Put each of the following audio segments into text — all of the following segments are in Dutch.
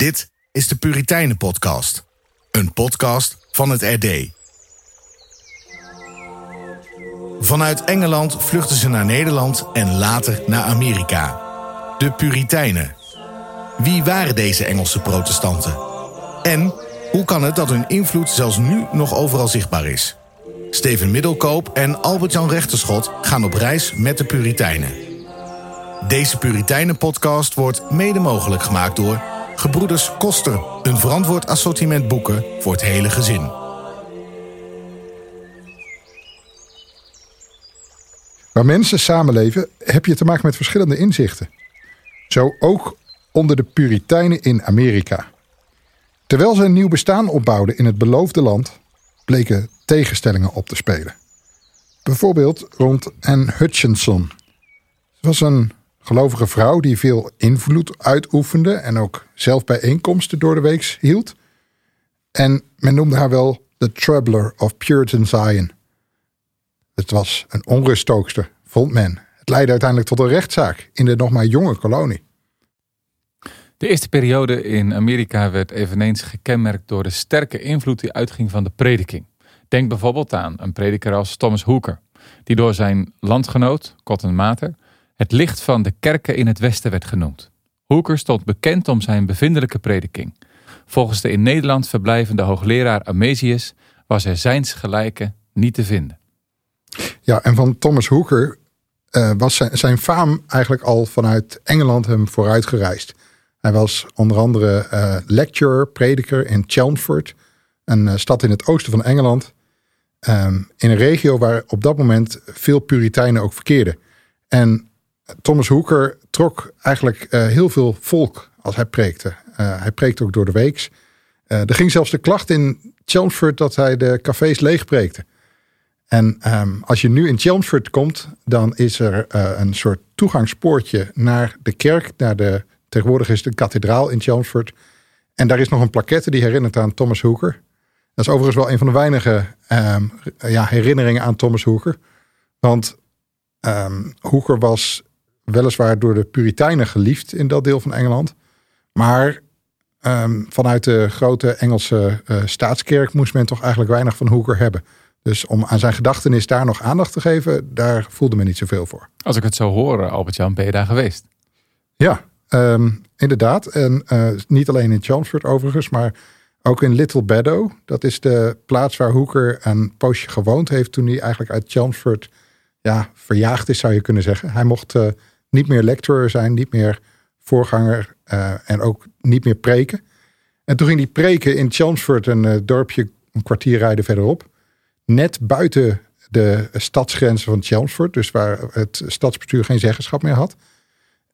Dit is de Puritijnen Podcast. Een podcast van het RD. Vanuit Engeland vluchten ze naar Nederland en later naar Amerika. De Puritijnen. Wie waren deze Engelse protestanten? En hoe kan het dat hun invloed zelfs nu nog overal zichtbaar is? Steven Middelkoop en Albert-Jan Rechterschot gaan op reis met de Puritijnen. Deze Puritijnen-podcast wordt mede mogelijk gemaakt door Gebroeders Koster, een verantwoord assortiment boeken voor het hele gezin. Waar mensen samenleven, heb je te maken met verschillende inzichten. Zo ook onder de Puritijnen in Amerika. Terwijl ze een nieuw bestaan opbouwden in het beloofde land, bleken tegenstellingen op te spelen. Bijvoorbeeld rond Anne Hutchinson. Ze was een gelovige vrouw die veel invloed uitoefende en ook zelf bijeenkomsten door de week hield. En men noemde haar wel de Troubler of Puritan Zion. Het was een onruststookster, vond men. Het leidde uiteindelijk tot een rechtszaak in de nog maar jonge kolonie. De eerste periode in Amerika werd eveneens gekenmerkt door de sterke invloed die uitging van de prediking. Denk bijvoorbeeld aan een prediker als Thomas Hooker, die door zijn landgenoot, Cotton Mather, het licht van de kerken in het Westen werd genoemd. Hooker stond bekend om zijn bevindelijke prediking. Volgens de in Nederland verblijvende hoogleraar Amesius was er zijns gelijke niet te vinden. Ja, en van Thomas Hooker uh, was zijn, zijn faam eigenlijk al vanuit Engeland hem vooruit gereisd. Hij was onder andere uh, lecturer, prediker in Chelmsford, een uh, stad in het oosten van Engeland. Um, in een regio waar op dat moment veel Puritijnen ook verkeerden. En Thomas Hooker trok eigenlijk uh, heel veel volk als hij preekte. hij preekte ook door de weeks. er ging zelfs de klacht in Chelmsford dat hij de cafés leegpreekte. En um, als je nu in Chelmsford komt, dan is er een soort toegangspoortje naar de kerk, naar de Tegenwoordig is een kathedraal in Chelmsford. En daar is nog een plaquette die herinnert aan Thomas Hooker. Dat is overigens wel een van de weinige um, ja, herinneringen aan Thomas Hooker. Want um, Hooker was weliswaar door de Puritijnen geliefd in dat deel van Engeland. Maar um, vanuit de grote Engelse uh, staatskerk moest men toch eigenlijk weinig van Hooker hebben. Dus om aan zijn gedachtenis daar nog aandacht te geven, daar voelde men niet zoveel voor. Als ik het zo hoor, Albert-Jan, ben je daar geweest? Ja, Um, inderdaad. En uh, niet alleen in Chelmsford overigens, maar ook in Little Meadow. Dat is de plaats waar Hooker een poosje gewoond heeft toen hij eigenlijk uit Chelmsford ja, verjaagd is, zou je kunnen zeggen. Hij mocht uh, niet meer lecturer zijn, niet meer voorganger uh, en ook niet meer preken. En toen ging hij preken in Chelmsford, een dorpje een kwartier rijden verderop. Net buiten de stadsgrenzen van Chelmsford, dus waar het stadsbestuur geen zeggenschap meer had.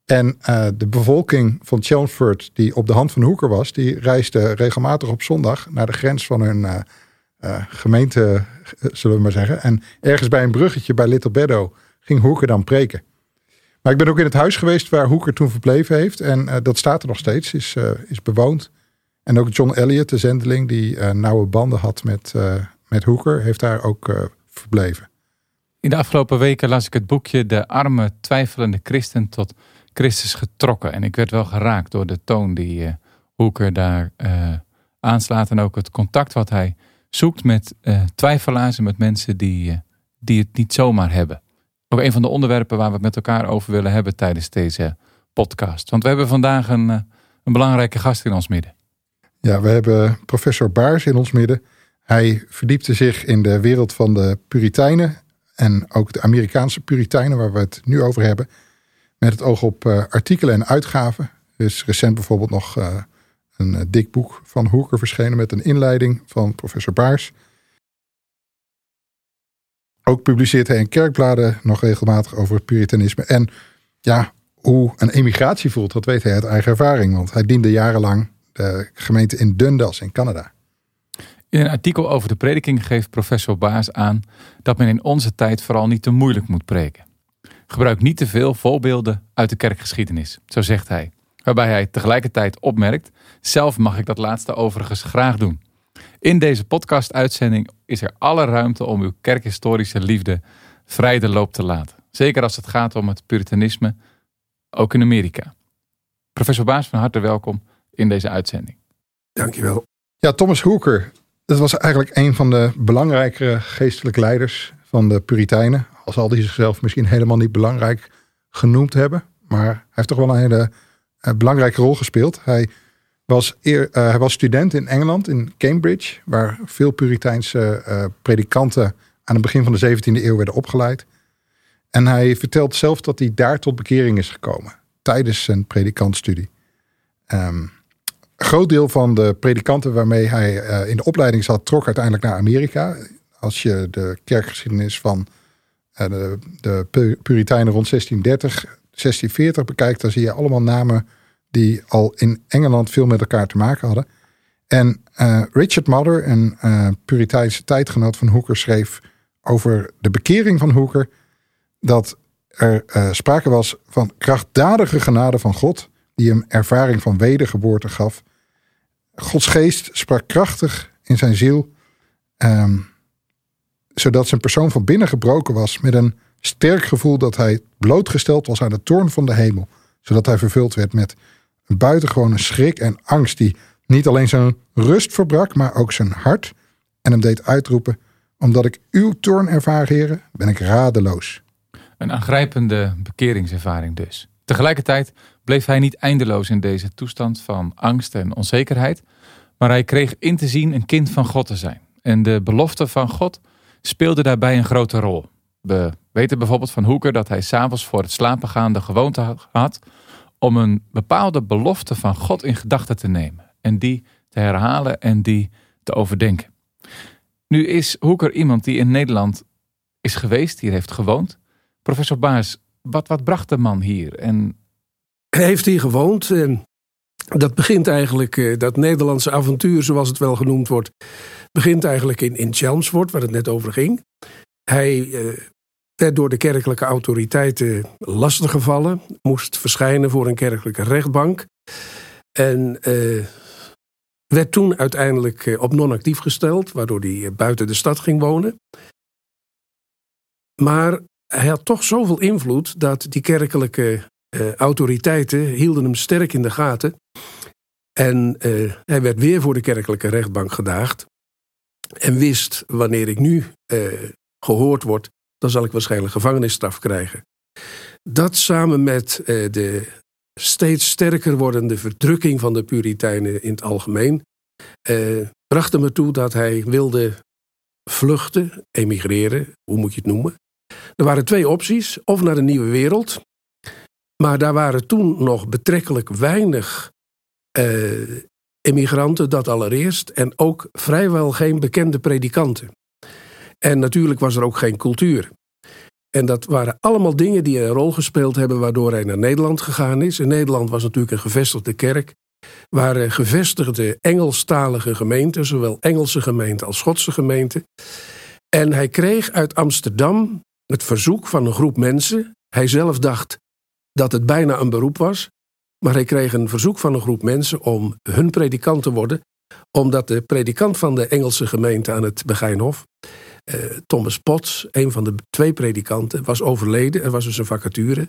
En uh, de bevolking van Chelmsford, die op de hand van Hoeker was, die reisde regelmatig op zondag naar de grens van hun gemeente, zullen we maar zeggen. En ergens bij een bruggetje bij Little Beddo ging Hoeker dan preken. Maar ik ben ook in het huis geweest waar Hoeker toen verbleven heeft. En dat staat er nog steeds, is, is bewoond. En ook John Elliot, de zendeling die nauwe banden had met, met Hoeker, heeft daar ook verbleven. In de afgelopen weken las ik het boekje De arme, twijfelende christen tot Christus getrokken. En ik werd wel geraakt door de toon die Hoeker daar aanslaat. En ook het contact wat hij zoekt met twijfelaars en met mensen die, die het niet zomaar hebben. Ook een van de onderwerpen waar we het met elkaar over willen hebben tijdens deze podcast. Want we hebben vandaag een, een belangrijke gast in ons midden. Ja, we hebben professor Baars in ons midden. Hij verdiepte zich in de wereld van de Puritijnen en ook de Amerikaanse Puritijnen, waar we het nu over hebben. Met het oog op uh, artikelen en uitgaven. Er is recent bijvoorbeeld nog uh, een dik boek van Hoeker verschenen met een inleiding van professor Baars. Ook publiceert hij in kerkbladen nog regelmatig over puritanisme. En ja, hoe een emigratie voelt, dat weet hij uit eigen ervaring. Want hij diende jarenlang de gemeente in Dundas in Canada. In een artikel over de prediking geeft professor Baas aan dat men in onze tijd vooral niet te moeilijk moet preken. Gebruik niet te veel voorbeelden uit de kerkgeschiedenis, zo zegt hij. Waarbij hij tegelijkertijd opmerkt: zelf mag ik dat laatste overigens graag doen. In deze podcast-uitzending is er alle ruimte om uw kerkhistorische liefde vrij de loop te laten. Zeker als het gaat om het puritanisme, ook in Amerika. Professor Baas, van harte welkom in deze uitzending. Dankjewel. Ja, Thomas Hooker, dat was eigenlijk een van de belangrijkere geestelijke leiders van de Puritijnen. Al zal hij zichzelf misschien helemaal niet belangrijk genoemd hebben. Maar hij heeft toch wel een hele uh, belangrijke rol gespeeld. Hij was, uh, hij was student in Engeland, in Cambridge, waar veel Puriteinse uh, predikanten aan het begin van de 17e eeuw werden opgeleid. En hij vertelt zelf dat hij daar tot bekering is gekomen tijdens zijn predikantstudie. Um, een groot deel van de predikanten waarmee hij uh, in de opleiding zat, trok uiteindelijk naar Amerika. Als je de kerkgeschiedenis van de, de Puritijnen rond 1630, 1640 bekijkt, dan zie je allemaal namen die al in Engeland veel met elkaar te maken hadden. En uh, Richard Mother, een Puriteinse tijdgenoot van Hooker, schreef over de bekering van Hooker dat er sprake was van krachtdadige genade van God die hem ervaring van wedergeboorte gaf. Gods geest sprak krachtig in zijn ziel, um, zodat zijn persoon van binnen gebroken was met een sterk gevoel dat hij blootgesteld was aan de toorn van de hemel, zodat hij vervuld werd met een buitengewone schrik en angst die niet alleen zijn rust verbrak, maar ook zijn hart en hem deed uitroepen, omdat ik uw toorn ervaar, heren, ben ik radeloos. Een aangrijpende bekeringservaring dus. Tegelijkertijd bleef hij niet eindeloos in deze toestand van angst en onzekerheid, maar hij kreeg in te zien een kind van God te zijn. En de belofte van God speelde daarbij een grote rol. We weten bijvoorbeeld van Hoeker dat hij s'avonds voor het slapen gaan de gewoonte had om een bepaalde belofte van God in gedachten te nemen en die te herhalen en die te overdenken. Nu is Hoeker iemand die in Nederland is geweest, hier heeft gewoond. Professor Baas, wat, wat bracht de man hier en heeft hier gewoond. Dat begint eigenlijk, eh, dat Nederlandse avontuur, zoals het wel genoemd wordt, begint eigenlijk in, in Chelmsford, waar het net over ging. Hij eh, werd door de kerkelijke autoriteiten lastiggevallen, moest verschijnen voor een kerkelijke rechtbank. En uh, werd toen uiteindelijk op non-actief gesteld, waardoor hij buiten de stad ging wonen. Maar hij had toch zoveel invloed dat die kerkelijke autoriteiten hielden hem sterk in de gaten. En hij werd weer voor de kerkelijke rechtbank gedaagd. En wist, wanneer ik nu gehoord word, dan zal ik waarschijnlijk gevangenisstraf krijgen. Dat samen met de steeds sterker wordende verdrukking van de Puritijnen in het algemeen, bracht hem ertoe dat hij wilde vluchten, emigreren, hoe moet je het noemen. Er waren twee opties: of naar de nieuwe wereld, maar daar waren toen nog betrekkelijk weinig uh, immigranten, dat allereerst. En ook vrijwel geen bekende predikanten. En natuurlijk was er ook geen cultuur. En dat waren allemaal dingen die een rol gespeeld hebben waardoor hij naar Nederland gegaan is. In Nederland was natuurlijk een gevestigde kerk. Waren gevestigde Engelstalige gemeenten, zowel Engelse gemeenten als Schotse gemeenten. En hij kreeg uit Amsterdam het verzoek van een groep mensen. Hij zelf dacht, dat het bijna een beroep was. Maar hij kreeg een verzoek van een groep mensen om hun predikant te worden. Omdat de predikant van de Engelse gemeente aan het Begijnhof, Thomas Potts, een van de twee predikanten, was overleden. Er was dus een vacature.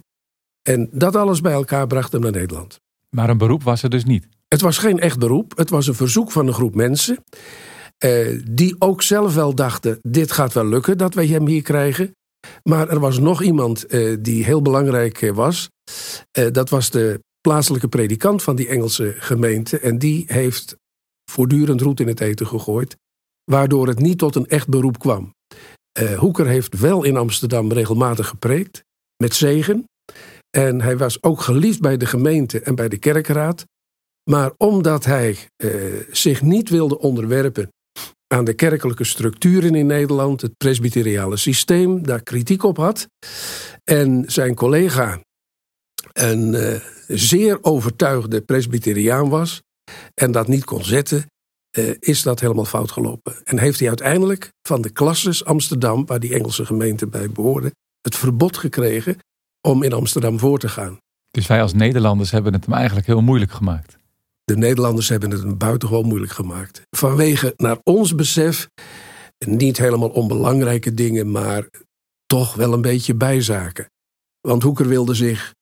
En dat alles bij elkaar bracht hem naar Nederland. Maar een beroep was er dus niet? Het was geen echt beroep. Het was een verzoek van een groep mensen. Eh, die ook zelf wel dachten: dit gaat wel lukken dat wij hem hier krijgen. Maar er was nog iemand eh, die heel belangrijk eh, was. Eh, dat was de plaatselijke predikant van die Engelse gemeente. En die heeft voortdurend roet in het eten gegooid. Waardoor het niet tot een echt beroep kwam. Hoeker heeft wel in Amsterdam regelmatig gepreekt. Met zegen. En hij was ook geliefd bij de gemeente en bij de kerkraad. Maar omdat hij zich niet wilde onderwerpen aan de kerkelijke structuren in Nederland, het presbyteriale systeem, daar kritiek op had. En zijn collega een uh, zeer overtuigde presbyteriaan was en dat niet kon zetten, uh, is dat helemaal fout gelopen. En heeft hij uiteindelijk van de klasses Amsterdam, waar die Engelse gemeente bij behoorde, het verbod gekregen om in Amsterdam voor te gaan. Dus wij als Nederlanders hebben het hem eigenlijk heel moeilijk gemaakt. De Nederlanders hebben het een buitengewoon moeilijk gemaakt. Vanwege, naar ons besef, niet helemaal onbelangrijke dingen, maar toch wel een beetje bijzaken. Want Hoeker wilde zich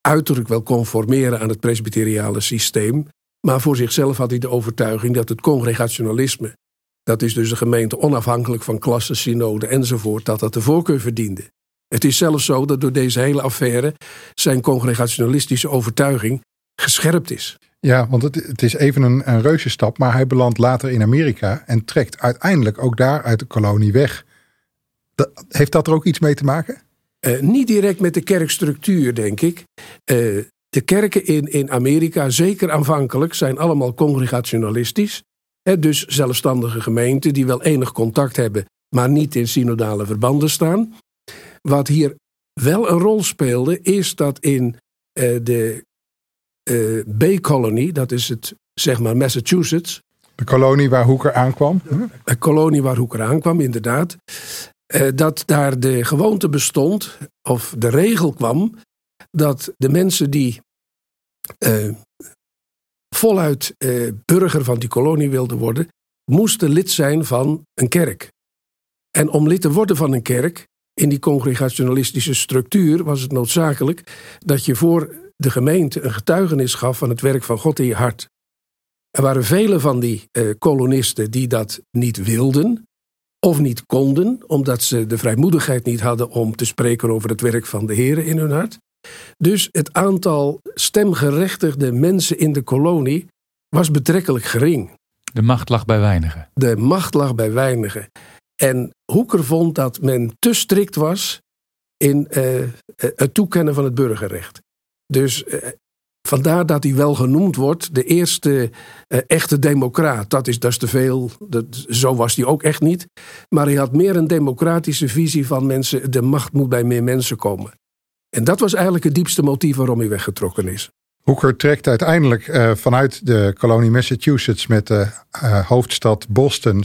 uiterlijk wel conformeren aan het presbyteriale systeem. Maar voor zichzelf had hij de overtuiging dat het congregationalisme, dat is dus de gemeente onafhankelijk van klassen, synode enzovoort, dat dat de voorkeur verdiende. Het is zelfs zo dat door deze hele affaire zijn congregationalistische overtuiging gescherpt is. Ja, want het, het is even een, een reuze stap, maar hij belandt later in Amerika en trekt uiteindelijk ook daar uit de kolonie weg. heeft dat er ook iets mee te maken? Uh, niet direct met de kerkstructuur, denk ik. Uh, de kerken in, in Amerika, zeker aanvankelijk, zijn allemaal congregationalistisch. Hè, dus zelfstandige gemeenten die wel enig contact hebben, maar niet in synodale verbanden staan. Wat hier wel een rol speelde, is dat in uh, de uh, Bay-kolonie, dat is het, zeg maar Massachusetts. De kolonie waar Hoeker aankwam? De kolonie waar Hoeker aankwam, inderdaad. Uh, dat daar de gewoonte bestond, of de regel kwam, dat de mensen die uh, voluit uh, burger van die kolonie wilden worden, moesten lid zijn van een kerk. En om lid te worden van een kerk, in die congregationalistische structuur, was het noodzakelijk dat je voor de gemeente een getuigenis gaf van het werk van God in je hart. Er waren vele van die uh, kolonisten die dat niet wilden of niet konden, omdat ze de vrijmoedigheid niet hadden om te spreken over het werk van de Heer in hun hart. Dus het aantal stemgerechtigde mensen in de kolonie was betrekkelijk gering. De macht lag bij weinigen. De macht lag bij weinigen. En Hoeker vond dat men te strikt was in uh, het toekennen van het burgerrecht. Dus uh, vandaar dat hij wel genoemd wordt de eerste uh, echte democraat. Dat is, dat is te veel, dat, zo was hij ook echt niet. Maar hij had meer een democratische visie van mensen, de macht moet bij meer mensen komen. En dat was eigenlijk het diepste motief waarom hij weggetrokken is. Hooker trekt uiteindelijk uh, vanuit de kolonie Massachusetts met de uh, hoofdstad Boston,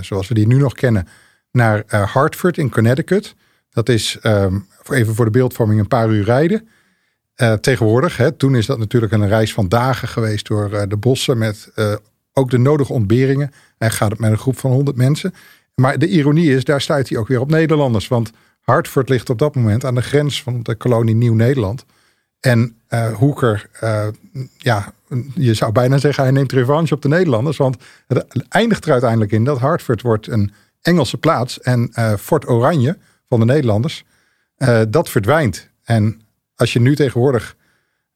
zoals we die nu nog kennen, naar Hartford in Connecticut. Dat is um, even voor de beeldvorming een paar uur rijden. tegenwoordig, hè, toen is dat natuurlijk een reis van dagen geweest door de bossen met ook de nodige ontberingen. En gaat het met een groep van 100 mensen. Maar de ironie is, daar stuit hij ook weer op Nederlanders. Want Hartford ligt op dat moment aan de grens van de kolonie Nieuw-Nederland. En uh, Hoeker, uh, ja, je zou bijna zeggen hij neemt revanche op de Nederlanders. Want het eindigt er uiteindelijk in dat Hartford wordt een Engelse plaats. En uh, Fort Oranje van de Nederlanders, dat verdwijnt. En als je nu tegenwoordig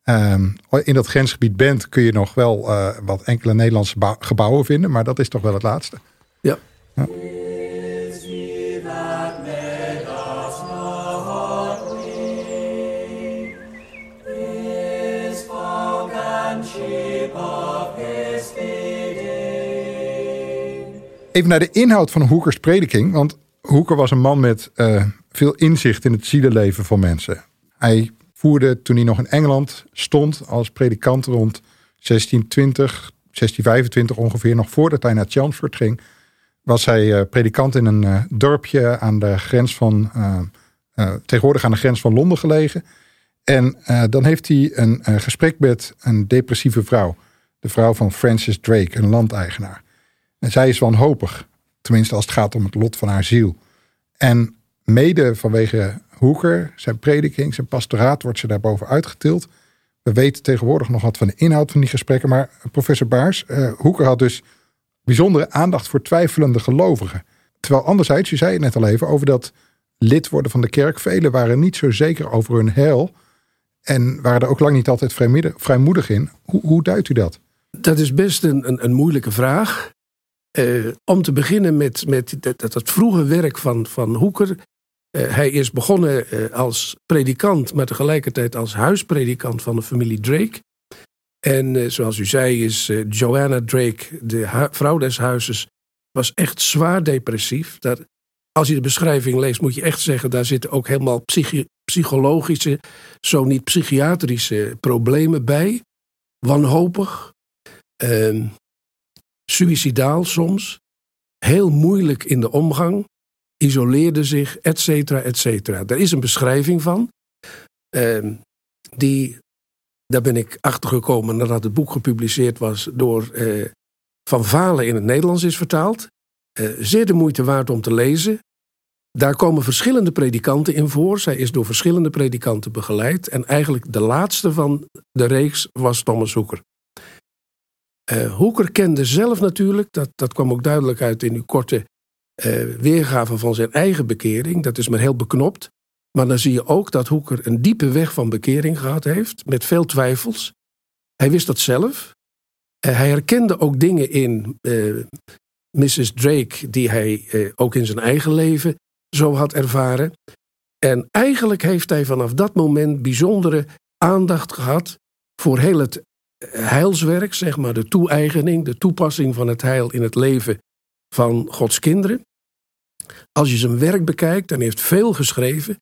ehm, in dat grensgebied bent, kun je nog wel wat enkele Nederlandse gebouwen vinden. Maar dat is toch wel het laatste. Ja. ja. Even naar de inhoud van Hoekers prediking. Want Hoeker was een man met uh, veel inzicht in het zielenleven van mensen. Hij voerde toen hij nog in Engeland stond als predikant rond 1620, 1625 ongeveer, nog voordat hij naar Chelmsford ging, was hij uh, predikant in een uh, dorpje aan de grens van, tegenwoordig aan de grens van Londen gelegen. En dan heeft hij een gesprek met een depressieve vrouw, de vrouw van Francis Drake, een landeigenaar. En zij is wanhopig, tenminste als het gaat om het lot van haar ziel. En mede vanwege Hoeker, zijn prediking, zijn pastoraat, wordt ze daarboven uitgetild. We weten tegenwoordig nog wat van de inhoud van die gesprekken, maar professor Baars, uh, Hoeker had dus bijzondere aandacht voor twijfelende gelovigen. Terwijl anderzijds, u zei het net al even, over dat lid worden van de kerk. Velen waren niet zo zeker over hun heil en waren er ook lang niet altijd vrijmoedig in. Hoe, hoe duidt u dat? Dat is best een, een, een moeilijke vraag. Uh, om te beginnen met, met dat, dat vroege werk van, van Hoeker. Uh, hij is begonnen uh, als predikant, maar tegelijkertijd als huispredikant van de familie Drake. En zoals u zei, is Joanna Drake, de vrouw des huizes, was echt zwaar depressief. Als je de beschrijving leest, moet je echt zeggen, daar zitten ook helemaal psychi psychologische, zo niet psychiatrische problemen bij. Wanhopig. Ehm, suicidaal soms, heel moeilijk in de omgang, isoleerde zich, et cetera, et cetera. Er is een beschrijving van, uh, die, daar ben ik achter gekomen nadat het boek gepubliceerd was, door uh, Van Valen in het Nederlands is vertaald. Uh, zeer de moeite waard om te lezen. Daar komen verschillende predikanten in voor. Zij is door verschillende predikanten begeleid. En eigenlijk de laatste van de reeks was Thomas Hoeker. Uh, Hoeker kende zelf natuurlijk, dat, dat kwam ook duidelijk uit in uw korte uh, weergave van zijn eigen bekering. Dat is maar heel beknopt. Maar dan zie je ook dat Hoeker een diepe weg van bekering gehad heeft, met veel twijfels. Hij wist dat zelf. Uh, hij herkende ook dingen in Mrs. Drake, die hij ook in zijn eigen leven zo had ervaren. En eigenlijk heeft hij vanaf dat moment bijzondere aandacht gehad voor heel het heilswerk, zeg maar, de toe-eigening, de toepassing van het heil in het leven van Gods kinderen. Als je zijn werk bekijkt, en heeft veel geschreven,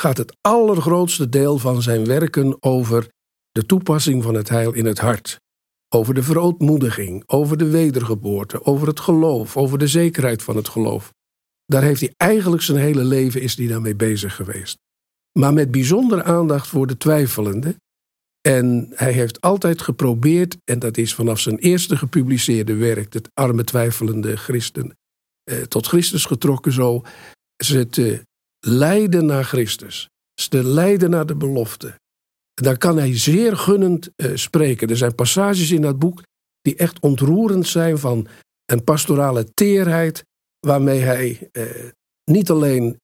gaat het allergrootste deel van zijn werken over de toepassing van het heil in het hart. Over de verootmoediging, over de wedergeboorte, over het geloof, over de zekerheid van het geloof. Daar heeft hij eigenlijk zijn hele leven is hij daarmee bezig geweest. Maar met bijzondere aandacht voor de twijfelende. En hij heeft altijd geprobeerd, en dat is vanaf zijn eerste gepubliceerde werk, het arme twijfelende christen, eh, tot Christus getrokken zo, ze te leiden naar Christus. Ze te leiden naar de belofte. Daar kan hij zeer gunnend eh, spreken. Er zijn passages in dat boek die echt ontroerend zijn van een pastorale teerheid, waarmee hij eh, niet alleen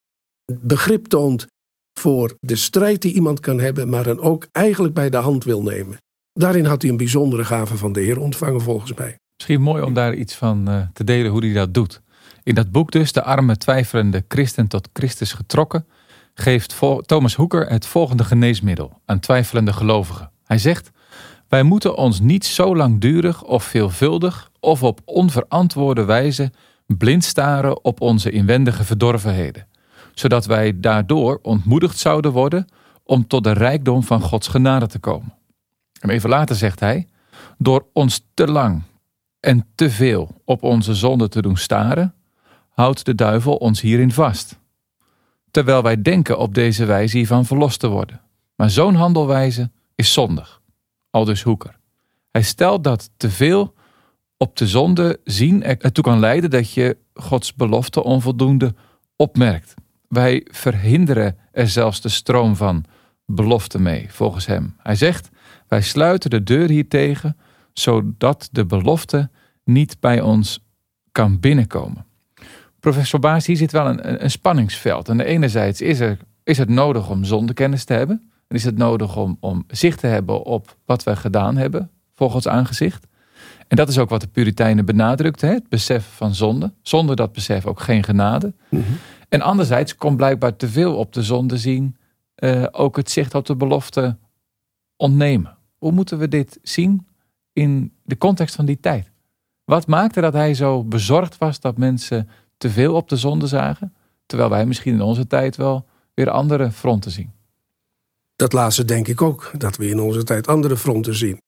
begrip toont voor de strijd die iemand kan hebben, maar dan ook eigenlijk bij de hand wil nemen. Daarin had hij een bijzondere gave van de Heer ontvangen, volgens mij. Misschien mooi om daar iets van uh, te delen hoe hij dat doet. In dat boek dus, De arme twijfelende christen tot Christus getrokken, geeft Thomas Hoeker het volgende geneesmiddel aan twijfelende gelovigen. Hij zegt, wij moeten ons niet zo langdurig of veelvuldig of op onverantwoorde wijze blind staren op onze inwendige verdorvenheden, zodat wij daardoor ontmoedigd zouden worden om tot de rijkdom van Gods genade te komen. En even later zegt hij, door ons te lang en te veel op onze zonde te doen staren, houdt de duivel ons hierin vast. Terwijl wij denken op deze wijze hiervan verlost te worden. Maar zo'n handelwijze is zondig. Aldus Hoeker. Hij stelt dat te veel op de zonde zien ertoe kan leiden dat je Gods belofte onvoldoende opmerkt. Wij verhinderen er zelfs de stroom van belofte mee, volgens hem. Hij zegt: Wij sluiten de deur hiertegen, zodat de belofte niet bij ons kan binnenkomen. Professor Baas, hier zit wel een, een spanningsveld. En enerzijds is, er, is het nodig om zondekennis te hebben. En is het nodig om, om zicht te hebben op wat we gedaan hebben voor Gods aangezicht. En dat is ook wat de Puritijnen benadrukten, het besef van zonde. Zonder dat besef ook geen genade. Mhm. En anderzijds komt blijkbaar te veel op de zonde zien, uh, ook het zicht op de belofte ontnemen. Hoe moeten we dit zien in de context van die tijd? Wat maakte dat hij zo bezorgd was dat mensen te veel op de zonde zagen, terwijl wij misschien in onze tijd wel weer andere fronten zien? Dat laatste denk ik ook, dat we in onze tijd andere fronten zien.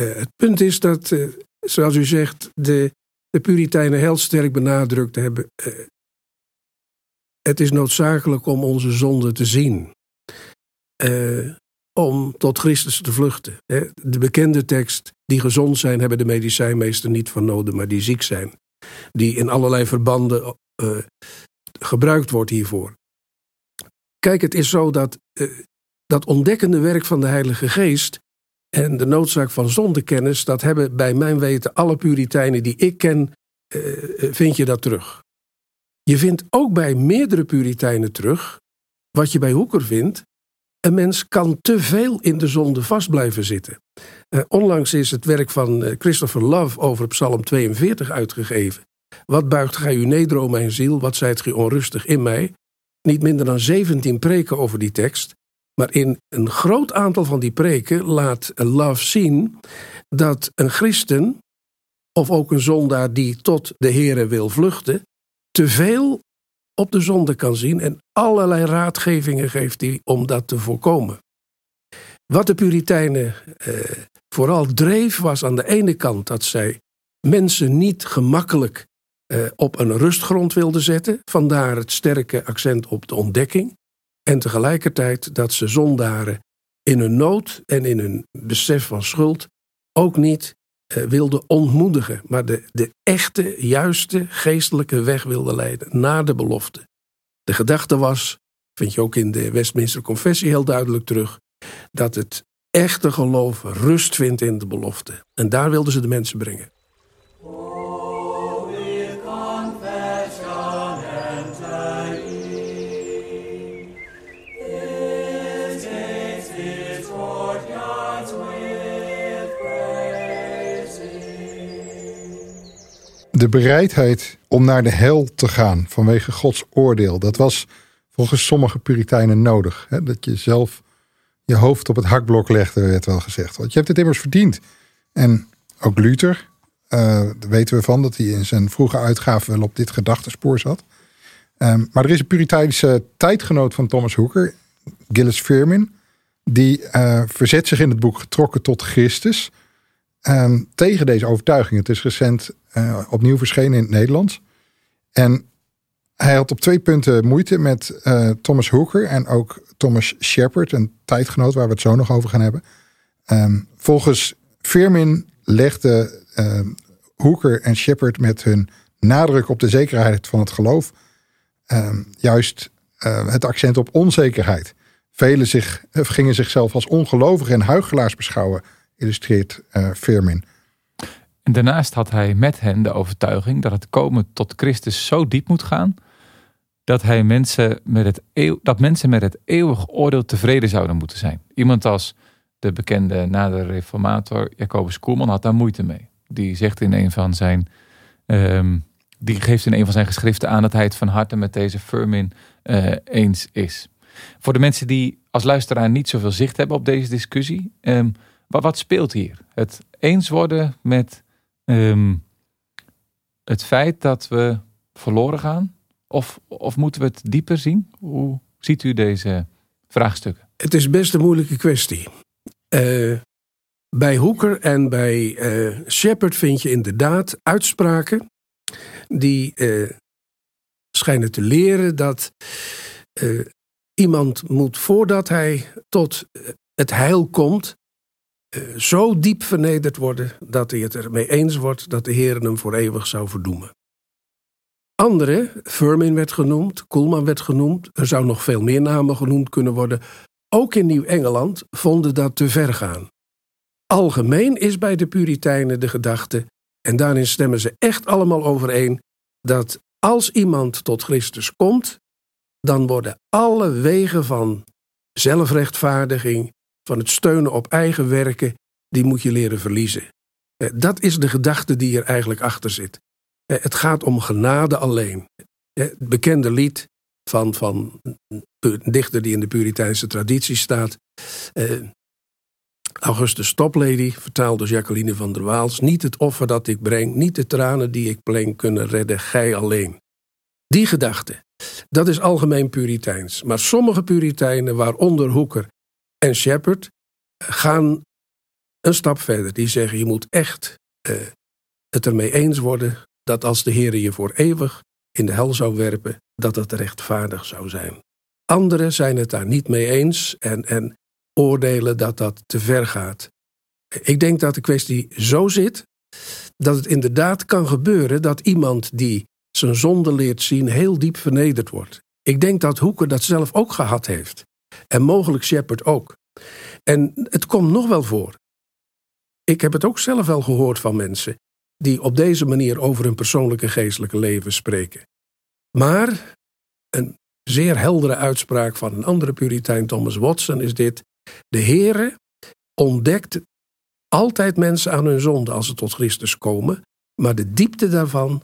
Uh, het punt is dat uh, zoals u zegt, de, de Puritijnen heel sterk benadrukt hebben. Uh, het is noodzakelijk om onze zonde te zien. Uh, om tot Christus te vluchten. De bekende tekst, die gezond zijn, hebben de medicijnmeester niet van nodig, maar die ziek zijn. Die in allerlei verbanden uh, gebruikt wordt hiervoor. Kijk, het is zo dat dat ontdekkende werk van de Heilige Geest en de noodzaak van zondekennis, dat hebben bij mijn weten alle Puritijnen die ik ken, vind je dat terug. Je vindt ook bij meerdere Puritijnen terug, wat je bij Hoeker vindt, een mens kan te veel in de zonde vast blijven zitten. Uh, onlangs is het werk van Christopher Love over Psalm 42 uitgegeven. Wat buigt gij u neder, o mijn ziel, wat zijt gij onrustig in mij? Niet minder dan 17 preken over die tekst. Maar in een groot aantal van die preken laat Love zien dat een christen, of ook een zondaar die tot de Here wil vluchten, te veel op de zonde kan zien en allerlei raadgevingen geeft hij om dat te voorkomen. Wat de Puritijnen eh, vooral dreef was aan de ene kant dat zij mensen niet gemakkelijk eh, op een rustgrond wilden zetten, vandaar het sterke accent op de ontdekking. En tegelijkertijd dat ze zondaren in hun nood en in hun besef van schuld ook niet uh, wilden ontmoedigen, maar de, de echte, juiste geestelijke weg wilden leiden naar de belofte. De gedachte was, vind je ook in de Westminster Confessie heel duidelijk terug, dat het echte geloof rust vindt in de belofte. En daar wilden ze de mensen brengen. De bereidheid om naar de hel te gaan vanwege Gods oordeel, dat was volgens sommige Puritijnen nodig. Hè? Dat je zelf je hoofd op het hakblok legde, werd wel gezegd. Want je hebt het immers verdiend. En ook Luther, uh, daar weten we van dat hij in zijn vroege uitgave wel op dit gedachtespoor zat. Um, maar er is een Puriteinische tijdgenoot van Thomas Hooker, Gilles Firmin, die uh, verzet zich in het boek Getrokken tot Christus um, tegen deze overtuiging. Het is recent uh, opnieuw verschenen in het Nederlands. En hij had op twee punten moeite met uh, Thomas Hooker en ook Thomas Shepard, een tijdgenoot waar we het zo nog over gaan hebben. Um, volgens Firmin legde uh, Hooker en Shepard met hun nadruk op de zekerheid van het geloof juist uh, het accent op onzekerheid. Velen zich, gingen zichzelf als ongelovigen en huigelaars beschouwen, illustreert uh, Firmin. En daarnaast had hij met hen de overtuiging dat het komen tot Christus zo diep moet gaan dat, hij mensen met het eeuw, dat mensen met het eeuwig oordeel tevreden zouden moeten zijn. Iemand als de bekende nader reformator Jacobus Koelman had daar moeite mee. Die zegt in een van zijn. Um, die geeft in een van zijn geschriften aan dat hij het van harte met deze Firmin uh, eens is. Voor de mensen die als luisteraar niet zoveel zicht hebben op deze discussie, um, wat, wat, speelt hier? Het eens worden met um, het feit dat we verloren gaan? Of, of moeten we het dieper zien? Hoe ziet u deze vraagstukken? Het is best een moeilijke kwestie. Uh, bij Hoeker en bij uh, Shepard vind je inderdaad uitspraken die uh, schijnen te leren dat iemand moet voordat hij tot het heil komt, zo diep vernederd worden dat hij het ermee eens wordt dat de Heer hem voor eeuwig zou verdoemen. Anderen, Furman werd genoemd, Koelman werd genoemd, er zou nog veel meer namen genoemd kunnen worden, ook in Nieuw-Engeland vonden dat te ver gaan. Algemeen is bij de Puritijnen de gedachte, en daarin stemmen ze echt allemaal overeen, dat als iemand tot Christus komt, dan worden alle wegen van zelfrechtvaardiging, van het steunen op eigen werken, die moet je leren verliezen. Eh, dat is de gedachte die er eigenlijk achter zit. Eh, het gaat om genade alleen. Eh, het bekende lied van, van een dichter die in de Puriteinse traditie staat. Augustus Toplady, vertaald door Jacqueline van der Waals. Niet het offer dat ik breng, niet de tranen die ik pleng kunnen redden, gij alleen. Die gedachte, dat is algemeen Puriteins. Maar sommige Puritijnen, waaronder Hoeker en Shepard, gaan een stap verder. Die zeggen, je moet echt uh, het ermee eens worden dat als de Heer je voor eeuwig in de hel zou werpen, dat het rechtvaardig zou zijn. Anderen zijn het daar niet mee eens en, en oordelen dat dat te ver gaat. Ik denk dat de kwestie zo zit dat het inderdaad kan gebeuren dat iemand die zijn zonde leert zien heel diep vernederd wordt. Ik denk dat Hoeker dat zelf ook gehad heeft. En mogelijk Shepard ook. En het komt nog wel voor. Ik heb het ook zelf wel gehoord van mensen die op deze manier over hun persoonlijke geestelijke leven spreken. Maar een zeer heldere uitspraak van een andere Puritein, Thomas Watson, is dit: De Heere ontdekt altijd mensen aan hun zonde als ze tot Christus komen, maar de diepte daarvan,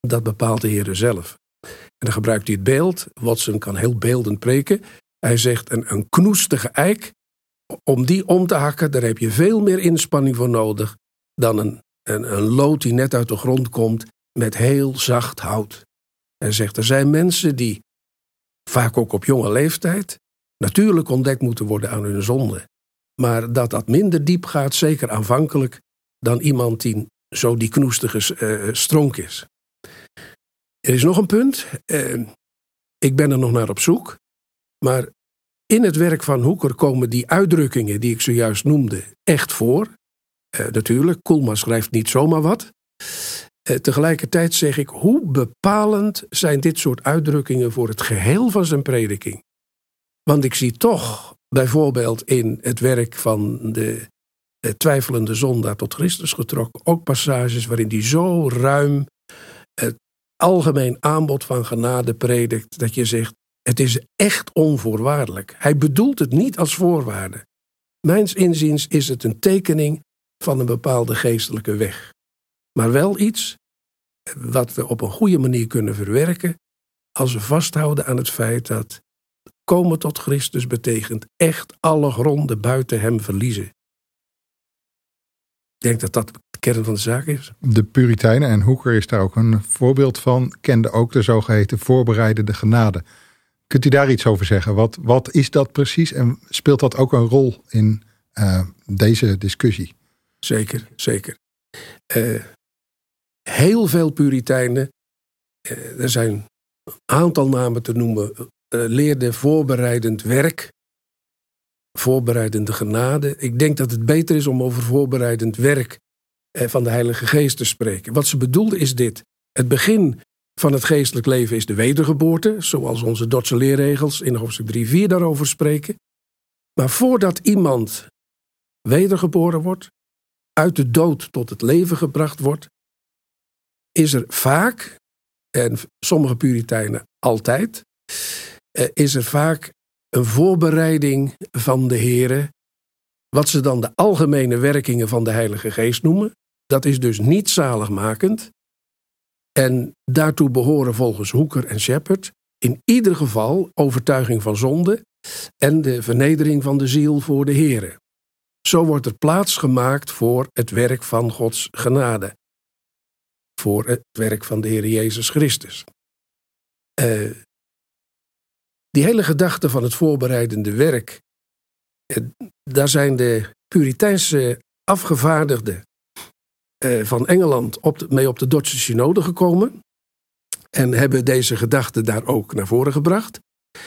dat bepaalt de Heere zelf. En dan gebruikt hij het beeld. Watson kan heel beeldend preken. Hij zegt: een, een knoestige eik, om die om te hakken, daar heb je veel meer inspanning voor nodig dan een een, een lood die net uit de grond komt met heel zacht hout. Hij zegt, er zijn mensen die, vaak ook op jonge leeftijd, natuurlijk ontdekt moeten worden aan hun zonde. Maar dat dat minder diep gaat, zeker aanvankelijk, dan iemand die zo die knoestige uh, stronk is. Er is nog een punt. Uh, ik ben er nog naar op zoek. Maar in het werk van Hoeker komen die uitdrukkingen die ik zojuist noemde echt voor. Uh, natuurlijk, Koelman schrijft niet zomaar wat. Uh, tegelijkertijd zeg ik, hoe bepalend zijn dit soort uitdrukkingen voor het geheel van zijn prediking? Want ik zie toch bijvoorbeeld in het werk van de eh, twijfelende zondaar tot Christus getrokken. Ook passages waarin hij zo ruim het algemeen aanbod van genade predikt, dat je zegt, het is echt onvoorwaardelijk. Hij bedoelt het niet als voorwaarde. Mijns inziens is het een tekening van een bepaalde geestelijke weg. Maar wel iets wat we op een goede manier kunnen verwerken als we vasthouden aan het feit dat komen tot Christus betekent echt alle gronden buiten hem verliezen. Ik denk dat dat de kern van de zaak is. De Puritijnen, en Hoeker is daar ook een voorbeeld van, kenden ook de zogeheten voorbereidende genade. Kunt u daar iets over zeggen? Wat, wat is dat precies en speelt dat ook een rol in uh, deze discussie? Zeker, zeker. Uh, heel veel Puritijnen, uh, er zijn een aantal namen te noemen, leerden voorbereidend werk, voorbereidende genade. Ik denk dat het beter is om over voorbereidend werk van de Heilige Geest te spreken. Wat ze bedoelde is dit. Het begin van het geestelijk leven is de wedergeboorte, zoals onze Dordtse leerregels in hoofdstuk 3-4 daarover spreken. Maar voordat iemand wedergeboren wordt, uit de dood tot het leven gebracht wordt, is er vaak, en sommige Puritijnen altijd, eh, is er vaak een voorbereiding van de Here, wat ze dan de algemene werkingen van de Heilige Geest noemen. Dat is dus niet zaligmakend. En daartoe behoren volgens Hoeker en Shepard in ieder geval overtuiging van zonde en de vernedering van de ziel voor de Here. Zo wordt er plaats gemaakt voor het werk van Gods genade. Voor het werk van de Heer Jezus Christus. Uh, die hele gedachte van het voorbereidende werk, uh, daar zijn de Puriteinse afgevaardigden uh, van Engeland op mee op de Dordtse synode gekomen. En hebben deze gedachte daar ook naar voren gebracht.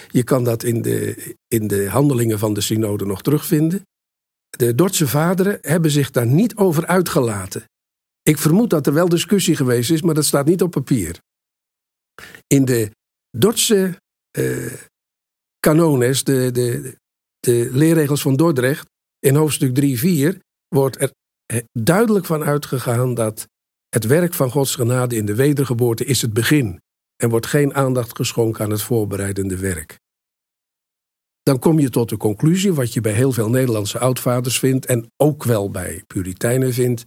Je kan dat in de, in de handelingen van de synode nog terugvinden. De Dordtse vaderen hebben zich daar niet over uitgelaten. Ik vermoed dat er wel discussie geweest is, maar dat staat niet op papier. In de Dordtse kanones, de, de, de leerregels van Dordrecht, in hoofdstuk 3-4, wordt er duidelijk van uitgegaan dat het werk van Gods genade in de wedergeboorte is het begin en wordt geen aandacht geschonken aan het voorbereidende werk dan kom je tot de conclusie, wat je bij heel veel Nederlandse oudvaders vindt en ook wel bij Puritijnen vindt,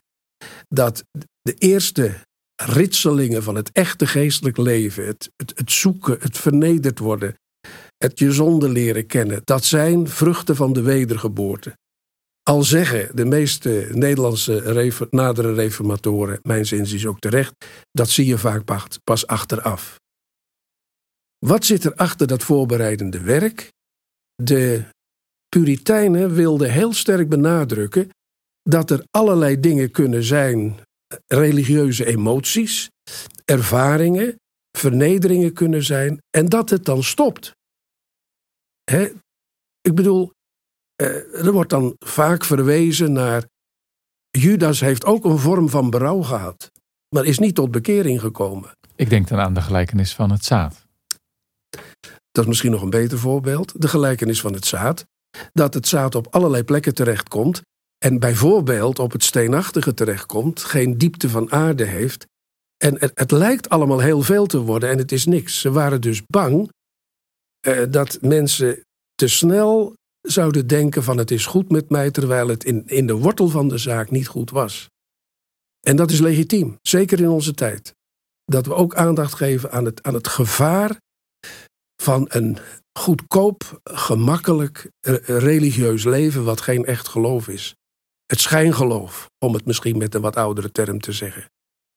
dat de eerste ritselingen van het echte geestelijk leven, het, het, het zoeken, het vernederd worden, het je zonde leren kennen, dat zijn vruchten van de wedergeboorte. Al zeggen de meeste Nederlandse nadere reformatoren, mijn is ook terecht, dat zie je vaak pas achteraf. Wat zit er achter dat voorbereidende werk? de Puritijnen wilden heel sterk benadrukken dat er allerlei dingen kunnen zijn, religieuze emoties, ervaringen, vernederingen kunnen zijn, en dat het dan stopt. Ik bedoel, er wordt dan vaak verwezen naar. Judas heeft ook een vorm van berouw gehad, maar is niet tot bekering gekomen. Ik denk dan aan de gelijkenis van het zaad. Dat is misschien nog een beter voorbeeld. De gelijkenis van het zaad. Dat het zaad op allerlei plekken terechtkomt. En bijvoorbeeld op het steenachtige terechtkomt. Geen diepte van aarde heeft. En het, het lijkt allemaal heel veel te worden en het is niks. Ze waren dus bang eh, dat mensen te snel zouden denken van het is goed met mij. Terwijl het in, in de wortel van de zaak niet goed was. En dat is legitiem. Zeker in onze tijd. Dat we ook aandacht geven aan het, aan het gevaar van een goedkoop, gemakkelijk eh, religieus leven wat geen echt geloof is. Het schijngeloof, om het misschien met een wat oudere term te zeggen.